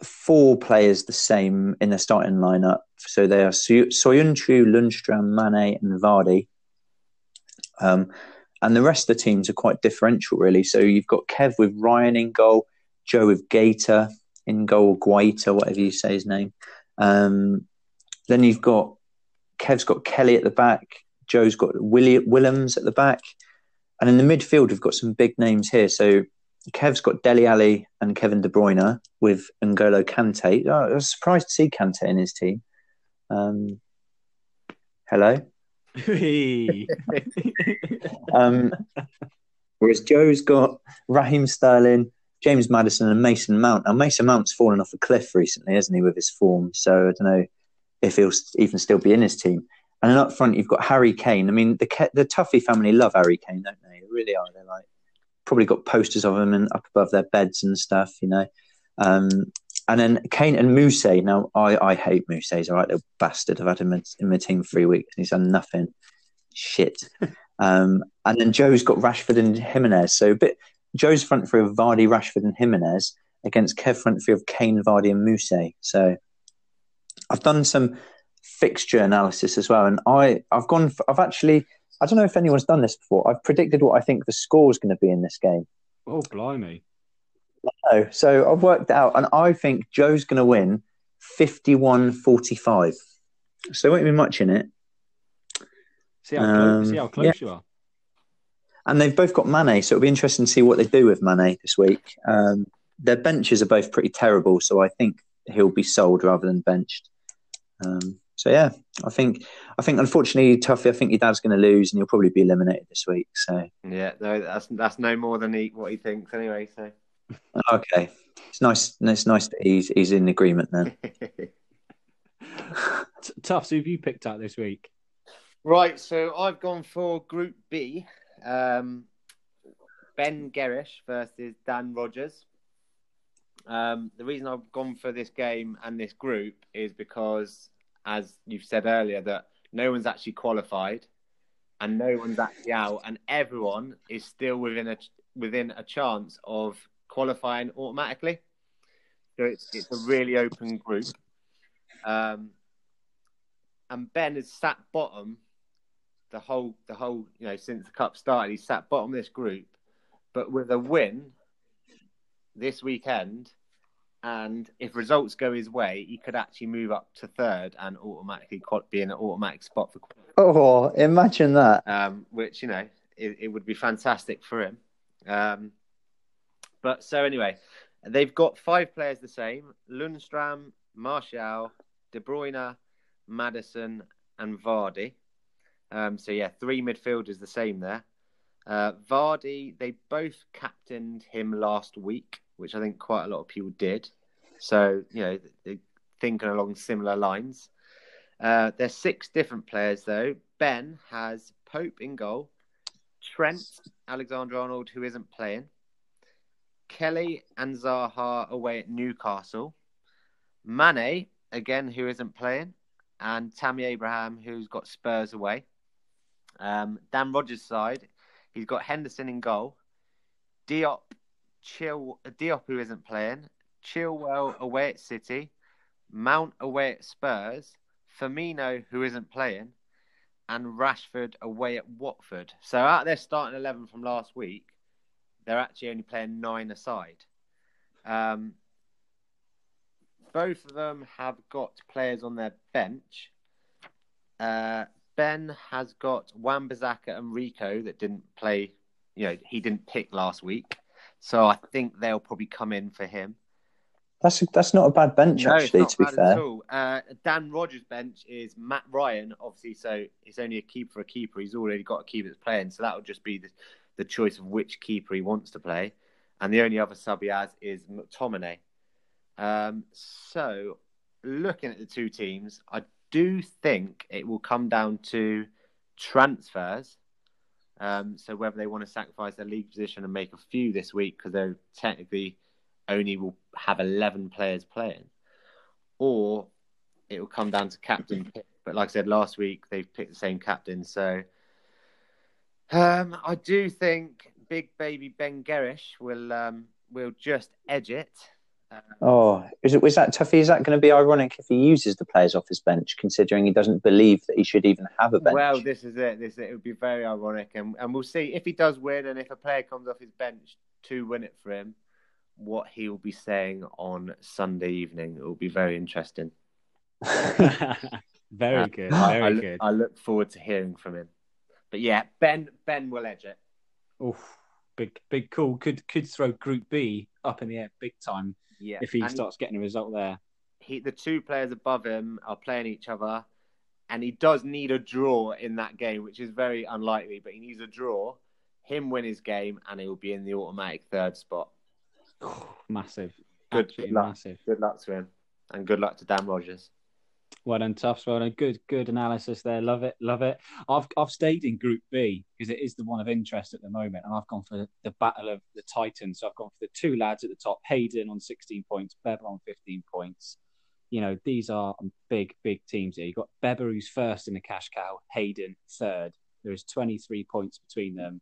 four players the same in their starting lineup. So they are Soy- Soyuncu, Lundstram, Mane, and Vardy. Um, and the rest of the teams are quite differential, really. So you've got Kev with Ryan in goal, Joe with Gator in goal, Guaita, whatever you say his name. Um, then you've got Kev's got Kelly at the back, Joe's got William Willems at the back, and in the midfield we've got some big names here. So Kev's got Dele Alli and Kevin De Bruyne with N'Golo Kante. Oh, I was surprised to see Kante in his team. Um, Hello. Um, whereas Joe's got Raheem Sterling, James Maddison, and Mason Mount. Now Mason Mount's fallen off a cliff recently, hasn't he, with his form? So I don't know if he'll even still be in his team. And then up front, you've got Harry Kane. I mean, the the Tuffey family love Harry Kane, don't they? They really are. They're like probably got posters of him and up above their beds and stuff, you know. Um, and then Kane and Muse. Now, I, I hate Muse. He's all right, little bastard. I've had him in, in my team three weeks and he's done nothing. Shit. um, and then Joe's got Rashford and Jimenez. So a bit Joe's front three of Vardy, Rashford, and Jimenez against Kev front three of Kane, Vardy, and Muse. So I've done some fixture analysis as well, and I I've gone. For, I've actually I don't know if anyone's done this before. I've predicted what I think the score is going to be in this game. oh, blimey. No, so I've worked out, and I think Joe's going to win 51-45. So there won't be much in it. See how, close, Um, see how close you are. And they've both got Mane, so it'll be interesting to see what they do with Mane this week. Um, their benches are both pretty terrible, so I think he'll be sold rather than benched. Um, so yeah, I think I think unfortunately, Tuffey, I think your dad's going to lose, and he'll probably be eliminated this week. So Yeah, no, that's that's no more than he, what he thinks anyway. So okay, it's nice. It's nice that he's he's in agreement then. T- who have you picked out this week? right, so I've gone for Group B. Um, ben Gerrish versus Dan Rogers. Um, the reason I've gone for this game and this group is because, as you've said earlier, that no one's actually qualified, and no one's actually out, and everyone is still within a within a chance of qualifying automatically. So it's it's a really open group. Um, and Ben has sat bottom the whole the whole you know since the cup started. He sat bottom this group, but with a win this weekend, and if results go his way, he could actually move up to third and automatically be in an automatic spot for Oh, imagine that! um, which you know it, it would be fantastic for him. Um, but so anyway, they've got five players the same: Lundstram, Martial, De Bruyne, Maddison, and Vardy. Um, so yeah, three midfielders the same there. Uh, Vardy, they both captained him last week, which I think quite a lot of people did. So you know, thinking along similar lines. Uh, there's six different players though. Ben has Pope in goal, Trent Alexander Arnold, who isn't playing, Kelly and Zaha away at Newcastle, Mane again, who isn't playing, and Tammy Abraham, who's got Spurs away. Um, Dan Rogers' side, he's got Henderson in goal, Diop, Chill, Diop who isn't playing, Chilwell away at City, Mount away at Spurs, Firmino who isn't playing, and Rashford away at Watford. So out their starting eleven from last week, they're actually only playing nine aside. Um, both of them have got players on their bench. Uh, ben has got Wan-Bissaka and Rico that didn't play. You know, he didn't pick last week, so I think they'll probably come in for him. That's that's not a bad bench No, actually. To be fair. Uh, Dan Rogers' bench is Matt Ryan, obviously. So it's only a keeper for a keeper. He's already got a keeper that's playing, so that would just be the, the choice of which keeper he wants to play. And the only other sub he has is McTominay. Um, so looking at the two teams, I do think it will come down to transfers. Um, so whether they want to sacrifice their league position and make a few this week because they're technically only will have 11 players playing, or it will come down to captain pick. But like I said last week, they've picked the same captain. So um, I do think big baby Ben Gerrish will um, will just edge it. Uh, oh, is it was that Tuffey? Is that going to be ironic if he uses the players off his bench, considering he doesn't believe that he should even have a bench? well, this is it. This it would be very ironic, and and we'll see if he does win, and if a player comes off his bench to win it for him, what he will be saying on Sunday evening. It will be very interesting. very Uh, good. I- Very I, look- good. I look forward to hearing from him. But yeah, Ben Ben will edge it. Oof, big, big call. Could could throw Group B up in the air big time Yeah, if he And starts getting a result there. he the two players above him are playing each other, and he does need a draw in that game, which is very unlikely, but he needs a draw. Him win his game, and he will be in the automatic third spot. massive, Good luck. massive. Good luck to him, and good luck to Dan Rogers. Well done, Tufts. Well done. Good, good analysis there. Love it, love it. I've I've stayed in Group B because it is the one of interest at the moment, and I've gone for the battle of the Titans. So I've gone for the two lads at the top: Hayden on 16 points, Beber on 15 points. You know, these are big, big teams here. You've got Beber who's first in the cash cow, Hayden third. There is 23 points between them,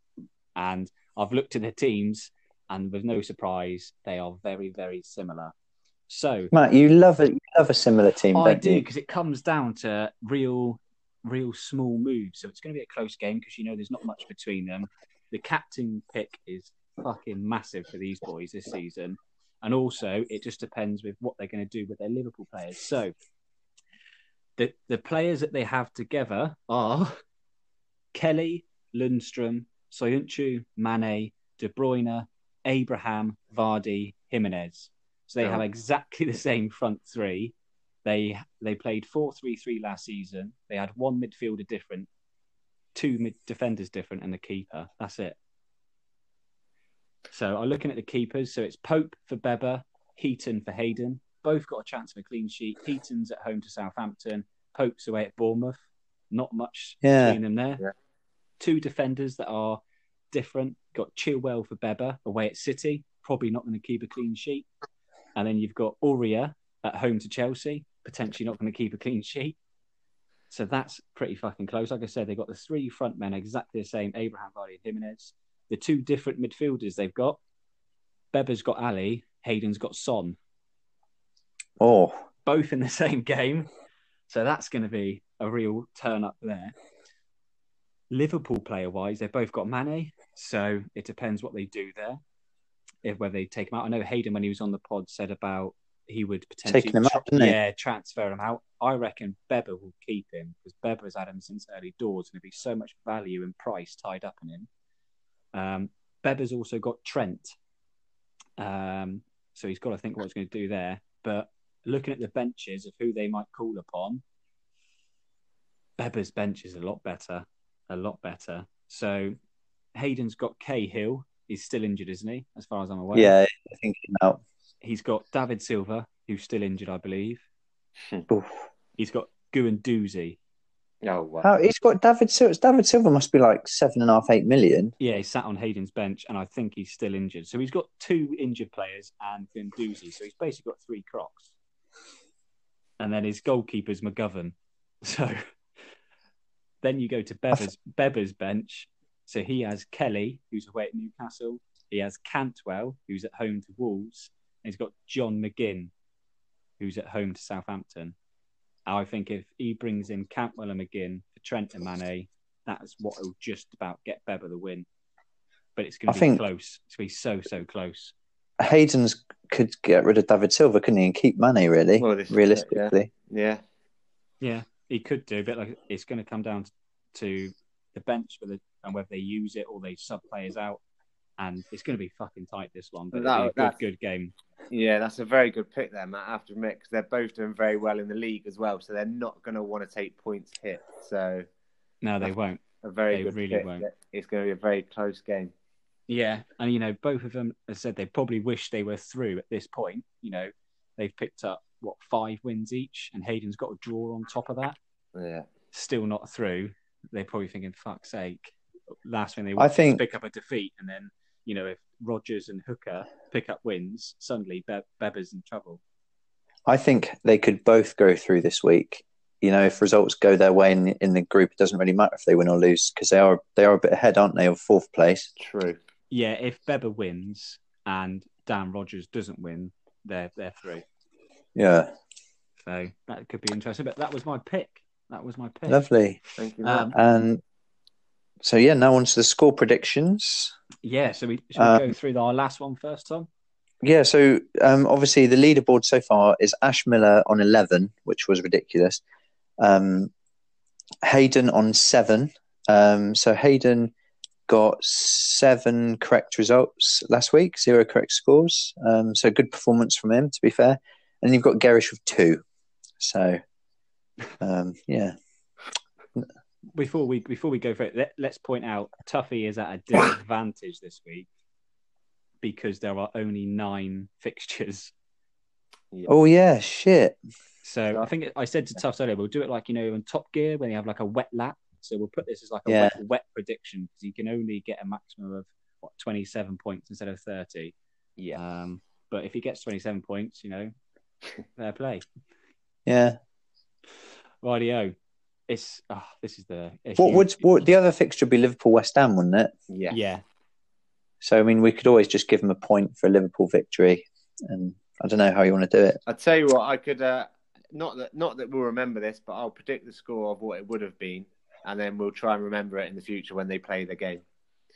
and I've looked at the teams, and with no surprise, they are very, very similar. So Matt, you love a you love a similar team, I do because it comes down to real, real small moves. So it's going to be a close game because you know there's not much between them. The captain pick is fucking massive for these boys this season, and also it just depends with what they're going to do with their Liverpool players. So the the players that they have together are Kelly, Lundstram, Soyuncu, Mane, De Bruyne, Abraham, Vardy, Jimenez. So they Oh. have exactly the same front three. They they played four three three last season. They had one midfielder different, two mid defenders different, and the keeper. That's it. So I'm looking at the keepers. So it's Pope for Beber, Heaton for Hayden. Both got a chance of a clean sheet. Heaton's at home to Southampton. Pope's away at Bournemouth. Not much Yeah. between them there. Yeah. Two defenders that are different. Got Chilwell for Beber away at City. Probably not going to keep a clean sheet. And then you've got Aurier at home to Chelsea. Potentially not going to keep a clean sheet. So that's pretty fucking close. Like I said, they've got the three front men exactly the same Abraham, Vardy, and Jimenez. The two different midfielders they've got Beber's got Alli, Hayden's got Son. Oh, Both in the same game. So that's going to be a real turn up there. Liverpool player wise, they've both got Mane. So it depends what they do there. If whether they take him out. I know Hayden, when he was on the pod, said about he would potentially Taking him out, tra- didn't yeah, transfer him out. I reckon Beber will keep him because Beber has had him since early doors and there'll be so much value and price tied up in him. Um, Beber's also got Trent. Um, so he's got to think what he's going to do there. But looking at the benches of who they might call upon, Beber's bench is a lot better. A lot better. So Hayden's got Cahill. He's still injured, isn't he? As far as I'm aware. yeah, I think he's out. He's got David Silva, who's still injured, I believe. Hmm. Oof. He's got Guendouzi. Oh wow. How, he's got David Silva. David Silva must be like seven and a half, eight million. Yeah, he sat on Hayden's bench, and I think he's still injured. So he's got two injured players and Guendouzi. So he's basically got three crocs. And then his goalkeeper's McGovern. So then you go to Beber's, Beber's bench. So he has Kelly, who's away at Newcastle. He has Cantwell, who's at home to Wolves. And he's got John McGinn, who's at home to Southampton. I think if he brings in Cantwell and McGinn for Trent and Mane, that's what will just about get Beber the win. But it's going I to be think- close. It's going to be so, so close. Hayden's could get rid of David Silva, couldn't he, and keep Mane really, Well, this is it, realistically. Yeah. Yeah, he could do, but like it's going to come down to the bench for the and whether they use it or they sub players out, and it's going to be fucking tight this one. But That- good, good game. Yeah, that's a very good pick there, Matt. I have to admit, because they're both doing very well in the league as well, so they're not going to want to take points hit. So No, they won't. a very They good really pick. won't. It's going to be a very close game. Yeah, and you know, both of them have said they probably wish they were through at this point. You know, they've picked up what five wins each, and Hayden's got a draw on top of that. Yeah. Still not through. They're probably thinking, "Fuck's sake!" Last thing they I want think- is pick up a defeat, and then you know, if Rogers and Hooker pick up wins, suddenly Be- Beber's in trouble. I think they could both go through this week. You know, if results go their way in, in the group, it doesn't really matter if they win or lose because they are they are a bit ahead, aren't they, of fourth place? True. Yeah, if Beber wins and Dan Rogers doesn't win, they're they're through. Yeah, So that could be interesting. But that was my pick. That was my pick. lovely. Thank you, Um, And so yeah, now on to the score predictions. yeah, so we should we Um, go through our last one first, Tom? Yeah, so um, obviously the leaderboard so far is Ash Miller on eleven, which was ridiculous. Um, Hayden on seven. Um, so Hayden got seven correct results last week, zero correct scores. Um, so good performance from him, to be fair. And you've got Gerrish with two. So um, yeah, before we before we go for it, let, let's point out Tuffey is at a disadvantage this week because there are only nine fixtures. Oh yeah, shit. So I think I said to Tuffs earlier, we'll do it like you know in Top Gear when you have like a wet lap. So we'll put this as like a Yeah. wet, wet prediction because you can only get a maximum of what twenty seven points instead of thirty. Yeah. Um, but if he gets twenty seven points, you know, fair play. Yeah. Radio. It's oh, this is the What would what, the other fixture would be Liverpool West Ham, wouldn't it? yeah. yeah So I mean, we could always just give them a point for a Liverpool victory, and I don't know how you want to do it. I tell you what, I could uh, not that not that we'll remember this, but I'll predict the score of what it would have been, and then we'll try and remember it in the future when they play the game,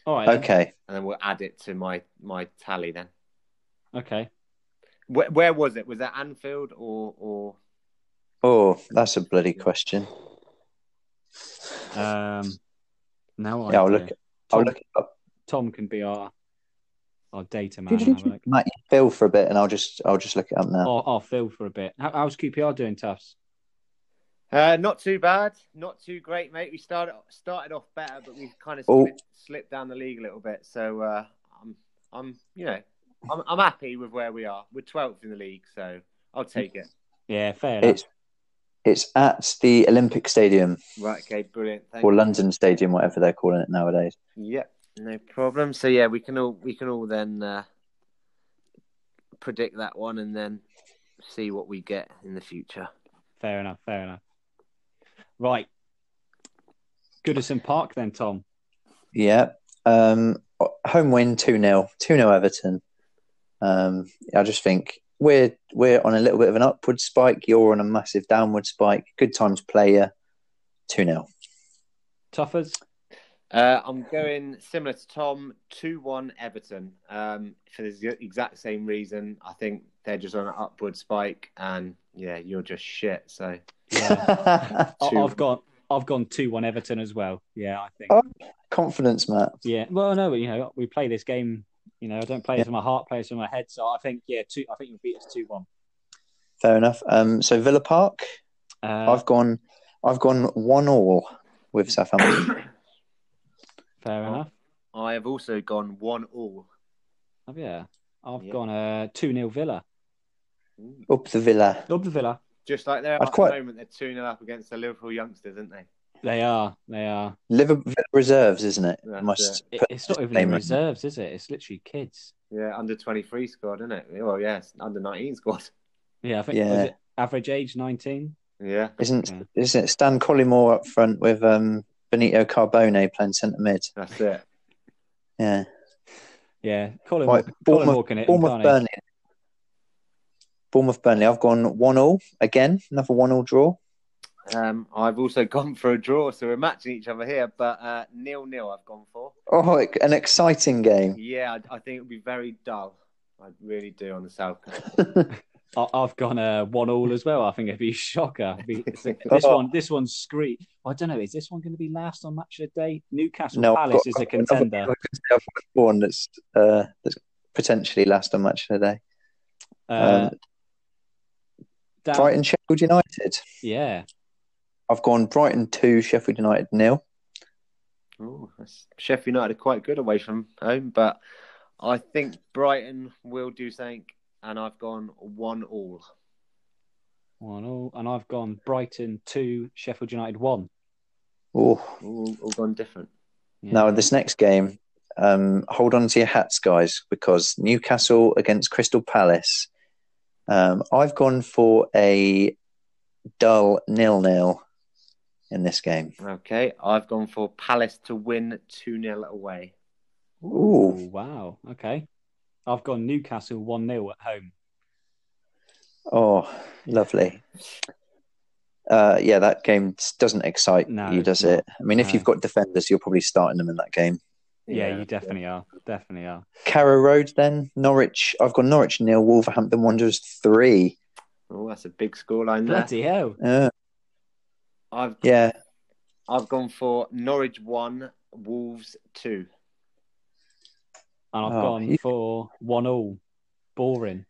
all right then. Okay. and then we'll add it to my my tally. Then, okay where, where was it? Was that Anfield or or? Oh, that's a bloody question. um now Yeah, I'll idea. look. I'll look it up. Tom can be our our data man. and have look. Matt, you feel for a bit, and I'll just I'll just look it up now. I'll, I'll fill for a bit. How, how's QPR doing, Tufts? Uh, not too bad, not too great, mate. We started started off better, but we've kind of Oh. slipped, slipped down the league a little bit. So uh, I'm I'm you know I'm I'm happy with where we are. We're 12th in the league, so I'll take it. Yeah, fair enough. It's it's at the Olympic Stadium Right, okay, brilliant. Thank or you. London Stadium, whatever they're calling it nowadays. Yep, no problem. So yeah, we can all we can all then uh, predict that one and then see what we get in the future. Fair enough. Fair enough. Right. Goodison Park, then, Tom. Yeah. Um, home win 2 0, 2 0 Everton. Um, I just think we're we're on a little bit of an upward spike. You're on a massive downward spike. Good times player, 2 0. Tuffers. Uh, I'm going similar to Tom, two one Everton. Um, for the exact same reason, I think they're just on an upward spike, and yeah, you're just shit. So Yeah. I- Two. I've got I've gone two one Everton as well. Yeah, I think. Oh. Confidence, Matt. Yeah. Well, no, you know, we play this game. You know, I don't play it from my heart, play it from my head. So I think, yeah, two. I think you'll beat us two one. Fair enough. Um, so Villa Park, Uh, I've gone, I've gone one all with Southampton. fair enough. I have also gone one all. Oh, yeah. I've Yeah. gone uh, two 0 Villa. Up the Villa. Up the Villa. Just like they're I'd at quite- the moment, they're two 0 up against the Liverpool youngsters, aren't they? They are. They are. Liverpool reserves, isn't it? That's Must It, it's not even in disclaimer. reserves, is it? It's literally kids. Yeah, under twenty three squad, isn't it? Well, yeah, it's under nineteen squad. Yeah, I think Yeah. was it average age nineteen. Yeah, Isn't Yeah. isn't it Stan Collymore up front with um, Benito Carbone playing centre mid? that's it. Yeah. Yeah, Colin, Right, Colin Bournemouth- Walker it, Bournemouth can't? Burnley. Bournemouth Burnley. I've gone one all again. Another one all draw. Um, I've also gone for a draw, so we're matching each other here. But uh, nil nil, I've gone for. Oh, an exciting game. Yeah, I, I think it'll be very dull. I really do on the south coast. I- I've gone uh, one all as well. I think it'd be a shocker. Be- this Oh. one, this one's scree. I don't know. Is this one going to be last on match of the day? Newcastle No, I've Palace got- is a I've got another- contender. I've got one that's uh, that's potentially last on match of the day. Uh, Um, Brighton Sheffield United. yeah, I've gone Brighton two, Sheffield United nil. Ooh, Sheffield United are quite good away from home, but I think Brighton will do something, and I've gone one all. one all, and I've gone Brighton two, Sheffield United one. Oh, All, all gone different. Yeah. now this next game, um, hold on to your hats, guys, because Newcastle against Crystal Palace. Um, I've gone for a dull nil nil in this game. Okay, I've gone for Palace to win 2 0 away. Ooh, Ooh. wow. Okay, I've gone Newcastle one 0 at home. Oh, lovely. Uh, yeah, that game doesn't excite No, you, does it? I mean, if No. you've got defenders, you're probably starting them in that game. Yeah, you definitely are. Definitely are. Carrow Road, then Norwich. I've got Norwich nil, Wolverhampton Wanderers three. Oh, that's a big scoreline there. Bloody hell! Uh, I've yeah, I've gone for Norwich 1, Wolves 2. And I've Oh, gone you- for one all. Boring.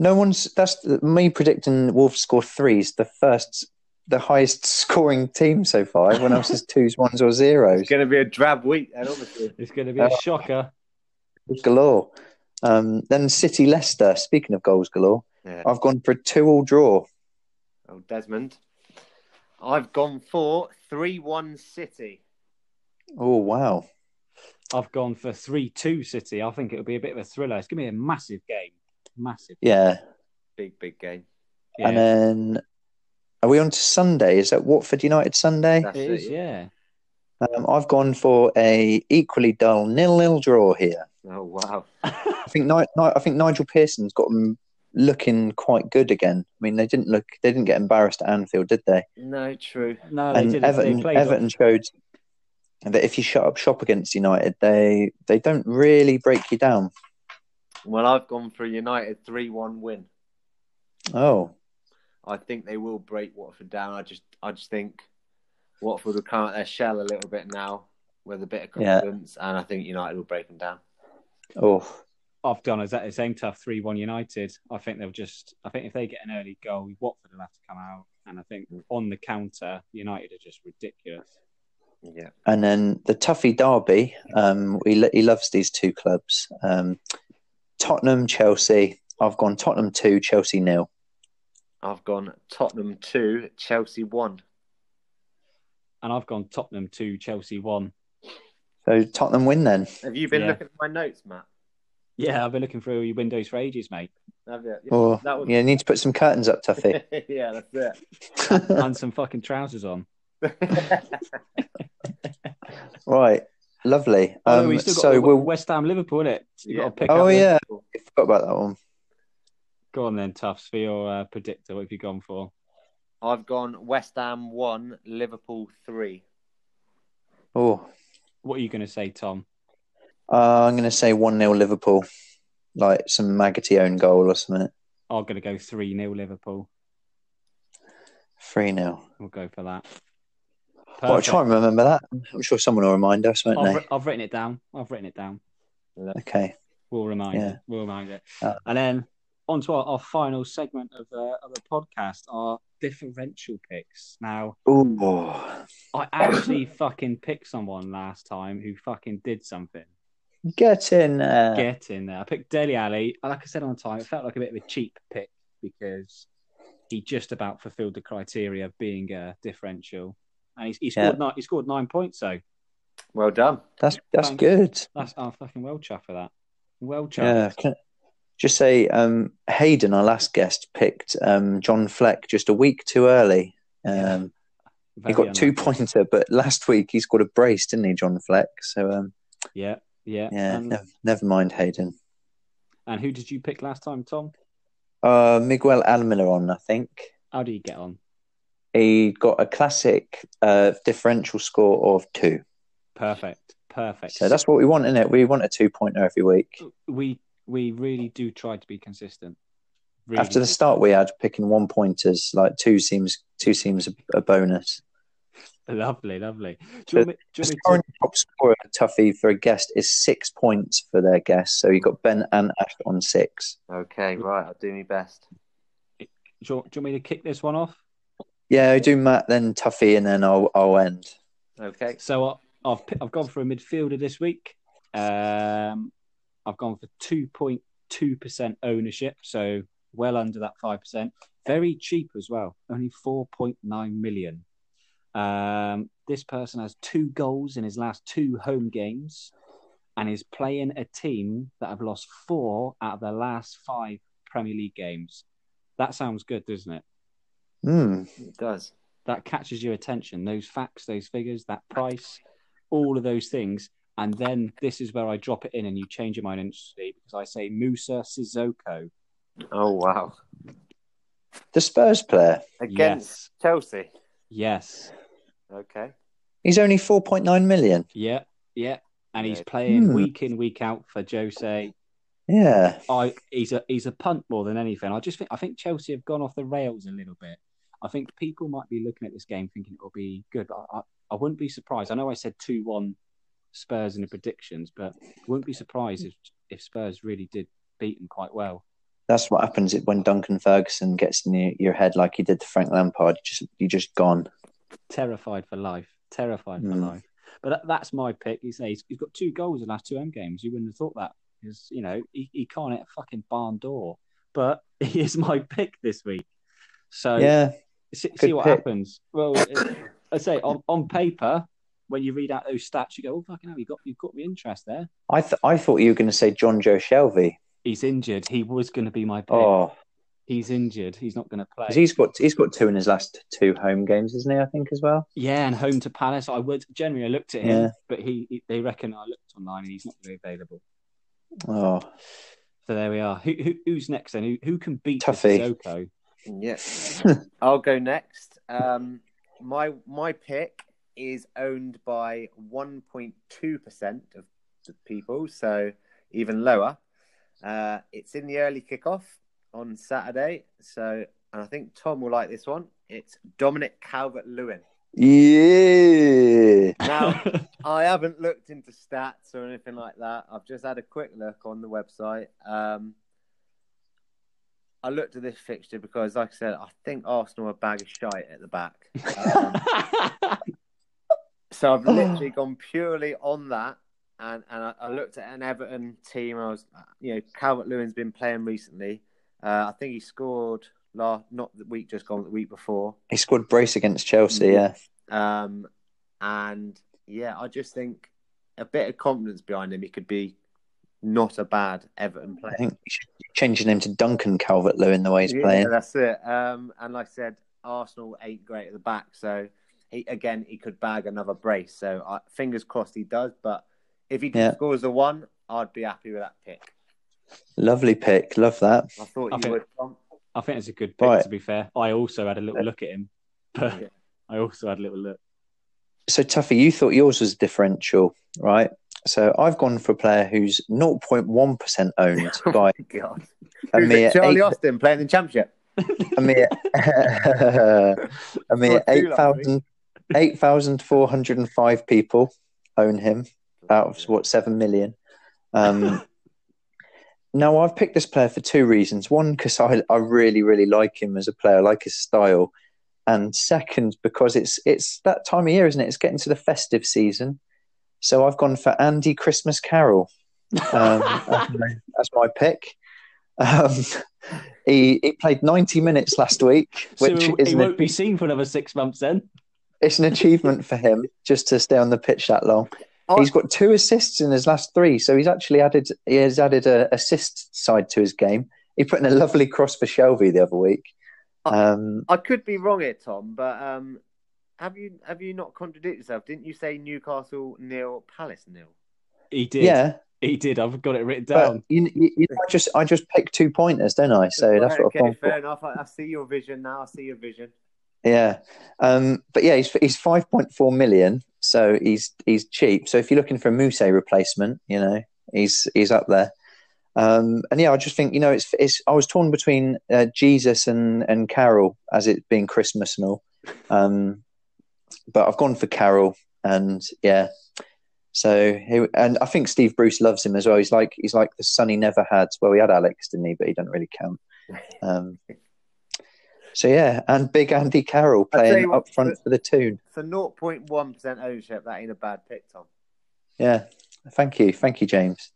no one's. That's me predicting Wolves score three is the first the highest scoring team so far. Everyone else is twos, ones, or zeros. It's going to be a drab week, and obviously. It's going to be a Uh, shocker. galore. Um, then City Leicester. Speaking of goals galore, Yeah. I've gone for a two-all draw. Oh, Desmond. I've gone for 3 1 City. Oh wow! I've gone for 3 2 City. I think it'll be a bit of a thriller. It's going to be a massive game. Massive. Yeah. Big, big game. Yeah. And then are we on to Sunday? Is that Watford United Sunday? That's it it. is, yeah. Um, I've gone for a equally dull nil-nil draw here. Oh, wow. I think Ni- Ni- I think Nigel Pearson's got them looking quite good again. I mean, they didn't look they didn't get embarrassed at Anfield, did they? No, true. No, they didn't. Everton they played Everton showed that if you shut up shop against United, they they don't really break you down. Well, I've gone for a United 3 1 win. Oh, I think they will break Watford down. I just, I just think Watford will come out their shell a little bit now with a bit of Yeah. confidence, and I think United will break them down. oh, I've gone exactly the same tough 3 1 United. I think they'll just, I think if they get an early goal, Watford will have to come out. And I think on the counter, United are just ridiculous. Yeah. and then the Tuffey Derby. Um, he lo- he loves these two clubs. Um, Tottenham, Chelsea. I've gone Tottenham two, Chelsea nil. I've gone Tottenham 2, Chelsea 1. And I've gone Tottenham 2, Chelsea 1. So Tottenham win then. Have you been Yeah. looking at my notes, Matt? Yeah, I've been looking through your windows for ages, mate. Have you? Or that was yeah, need to put some curtains up, Tuffey. yeah, that's it. and some fucking trousers on. right, lovely. Oh, Um, we still got so we'll. West Ham Liverpool, innit? you got to pick Oh up. yeah, I forgot about that one. Go on then, Tufts, for your uh, predictor. What have you gone for? I've gone West Ham 1, Liverpool 3. Oh, What are you going to say, Tom? Uh, I'm going to say one 0 Liverpool, like some Maggoty own goal or something. I'm going to go 3 0 Liverpool. Three 0 We'll go for that. Well, I'll try and remember that. I'm sure someone will remind us, won't I've, they? I've written it down. I've written it down. Okay. We'll remind Yeah. it. We'll remind it. Uh, and then on to our, our final segment of, uh, of the podcast, our differential picks. Now, Ooh. I actually fucking picked someone last time who fucking did something. Get in there. Get in there. I picked Dele Alli. Like I said on time, it felt like a bit of a cheap pick because he just about fulfilled the criteria of being a differential. And he, he scored nine, he scored nine points, so Well done. That's that's Thanks. good. that's I'm fucking well chuffed for that. Well chuffed. Yeah. Can, just say, um, Hayden, our last guest, picked um, John Fleck just a week too early. Um, he Very got two pointer, but last week he scored a brace, didn't he, John Fleck? So um, Yeah, yeah. yeah, And, nev- never mind Hayden. and who did you pick last time, Tom? Uh, Miguel Almiron, I think. How do you get on? He got a classic uh, differential score of two. Perfect, perfect. So that's what we want, isn't it? We want a two pointer every week. we we really do try to be consistent. Really After the start we had picking one pointers, like two seems two seems a, a bonus. lovely, lovely. Do you want me, do you The want me current top scorer Tuffey for a guest is six points for their guest. So you've got Ben and Ash on six. Okay, right. I'll do my best. do you, want- do you want me to kick this one off? Yeah, I do Matt then Tuffey and then I'll I'll end. Okay. So I- I've I've gone for a midfielder this week. Um, I've gone for two point two percent ownership, so well under that five percent. Very cheap as well, only four point nine million. Um, this person has two goals in his last two home games, and is playing a team that have lost four out of their last five Premier League games. That sounds good, doesn't it? Hmm. It does. that catches your attention. Those facts, those figures, that price, all of those things. And then this is where I drop it in and you change your mind instantly because I say Moussa Sissoko. Oh, wow. The Spurs player. Against Yes. Chelsea. Yes. Okay. He's only four point nine million. Yeah. Yeah. And he's playing Hmm. week in, week out for Jose. Yeah. I he's a he's a punt more than anything. I just think I think Chelsea have gone off the rails a little bit. I think people might be looking at this game thinking it'll be good. I, I, I wouldn't be surprised. I know I said two one Spurs in the predictions, but I wouldn't be surprised if if Spurs really did beat them quite well. That's what happens when Duncan Ferguson gets in your, your head like he did to Frank Lampard. You just you just gone. Terrified for life. Terrified for Mm. life. But that, that's my pick. He's, he's he's got two goals in the last two M games. You wouldn't have thought that because you know he, he can't hit a fucking barn door. But he is my pick this week. So Yeah, see, see what pick. happens. Well, it, I say on, on paper, when you read out those stats, you go, "Oh fucking hell, you got you've got me interest there." I th- I thought you were going to say Jonjo Shelvey. He's injured. He was going to be my pick. Oh, He's injured. He's not going to play. He's got he's got two in his last two home games, isn't he? I think as well. Yeah, and home to Palace. I would generally I looked at him, Yeah. but he, he they reckon I looked online and he's not really available. Oh, So there we are. Who, who who's next then? Who who can beat Tuffey. Sissoko? Yeah. I'll go next. Um, my my pick is owned by 1.2% of the people, so even lower. Uh, it's in the early kickoff on Saturday, so and I think Tom will like this one. It's Dominic Calvert Lewin. yeah. Now, I haven't looked into stats or anything like that. I've just had a quick look on the website. Um, I looked at this fixture because, like I said, I think Arsenal are a bag of shite at the back. Um, so I've literally gone purely on that, and and I, I looked at an Everton team. I was, you know, Calvert Lewin's been playing recently. Uh, I think he scored last, not the week just gone, the week before. He scored brace against Chelsea. Yeah, Um, and yeah, I just think a bit of confidence behind him, he could be not a bad Everton I player. think should change his name to Duncan Calvert Lewin the way he's yeah, playing. that's it. Um, and like I said, Arsenal ain't great at the back, so he again he could bag another brace. So I, fingers crossed he does. But if he Yeah. scores the one, I'd be happy with that pick. Lovely pick. Love that. I thought I you think- would. Tom. I think it's a good pick. Right. To be fair, I also had a little look at him, but Yeah. I also had a little look. So Tuffey, you thought yours was differential, right? So I've gone for a player who's 0.1% owned by God, a Who's mere? Charlie eight, Austin playing in the Championship. a mere, a mere Not too 8,000 8,405 people own him out of what, 7 million. Um, now, I've picked this player for two reasons. One, because I, I really, really like him as a player, I like his style. And second, because it's it's that time of year, isn't it? It's getting to the festive season. So I've gone for Andy Christmas Carroll. Um, that's, my, pick. Um, he he played 90 minutes last week, So which he is an, won't be seen for another six months then. it's an achievement for him just to stay on the pitch that long. Oh. He's got two assists in his last three, so he's actually added he has added a assist side to his game. He put in a lovely cross for Shelvey the other week. Um, I could be wrong here, Tom, but um, have you have you not contradicted yourself? Didn't you say Newcastle nil, Palace nil? He did. yeah, he did. I've got it written but down. you, you, you know, I just I just picked two pointers, don't I? So that's what okay, I've gone fair for. enough. I, I see your vision now. I see your vision. Yeah, um, but yeah, he's he's five point four million, so he's he's cheap. So if you're looking for a Muse replacement, you know, he's he's up there. Um, and yeah, I just think you know it's it's. I was torn between uh, Jesus and and Carroll as it being Christmas and all, um, but I've gone for Carroll, and yeah. So he, and I think Steve Bruce loves him as well. He's like he's like the son he never had. Well, he had Alex, didn't he? But he doesn't really count. Um, so yeah, and big Andy Carroll playing what, up front for the Toon. For 0.1% ownership, that ain't a bad pick, Tom. Yeah, thank you, thank you, James.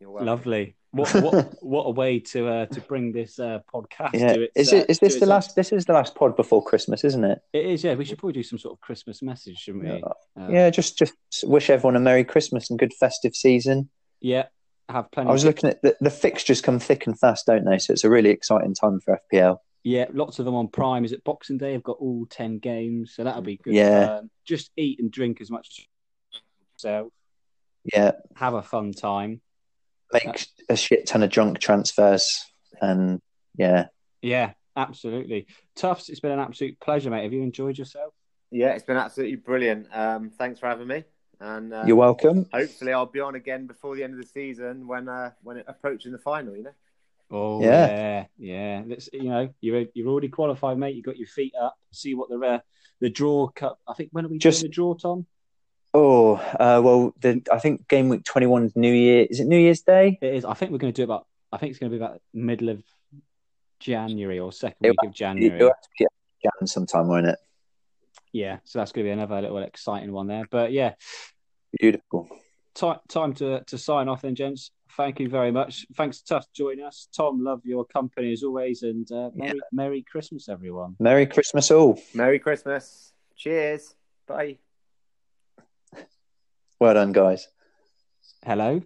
You're welcome. Lovely. What what what a way to uh, to bring this uh, podcast Yeah, to its. is uh, it is this its the last? This is the last pod before Christmas, isn't it? It is. Yeah, we should probably do some sort of Christmas message, shouldn't we? Uh, Yeah, just just wish everyone a merry Christmas and good festive season. Yeah. Have plenty. I was of- looking at the, the fixtures come thick and fast, don't they? So it's a really exciting time for FPL. Yeah, lots of them on Prime. Is it Boxing Day? I've got all ten games, so that'll be good. Yeah. Um, just eat and drink as much as you so Yeah, have a fun time. make a shit ton of drunk transfers, and yeah, Yeah, absolutely. Tufts, it's been an absolute pleasure, mate. Have you enjoyed yourself? Yeah, it's been absolutely brilliant. Um, thanks for having me. And uh, you're welcome. hopefully I'll be on again before the end of the season when uh, when it approaching the final, you know? Oh Yeah. yeah, yeah. Let's you know you're you're already qualified, mate. You got your feet up. See what the uh, the draw cup. I think when are we Just- doing the draw, Tom? Oh, uh, well, the, I think game week 21 is New Year. Is it New Year's Day? It is. I think we're going to do about. I think it's going to be about middle of January or second It'll week of January. It'll have to be Jan sometime, won't it? Yeah, so that's going to be another little exciting one there. But yeah, Beautiful. Time time to to sign off then, gents. Thank you very much. Thanks, Tough, for joining us. Tom, love your company as always, and uh, Merry Merry Christmas, everyone. Merry Christmas all. Merry Christmas. Cheers. Bye. Well done, guys. Hello.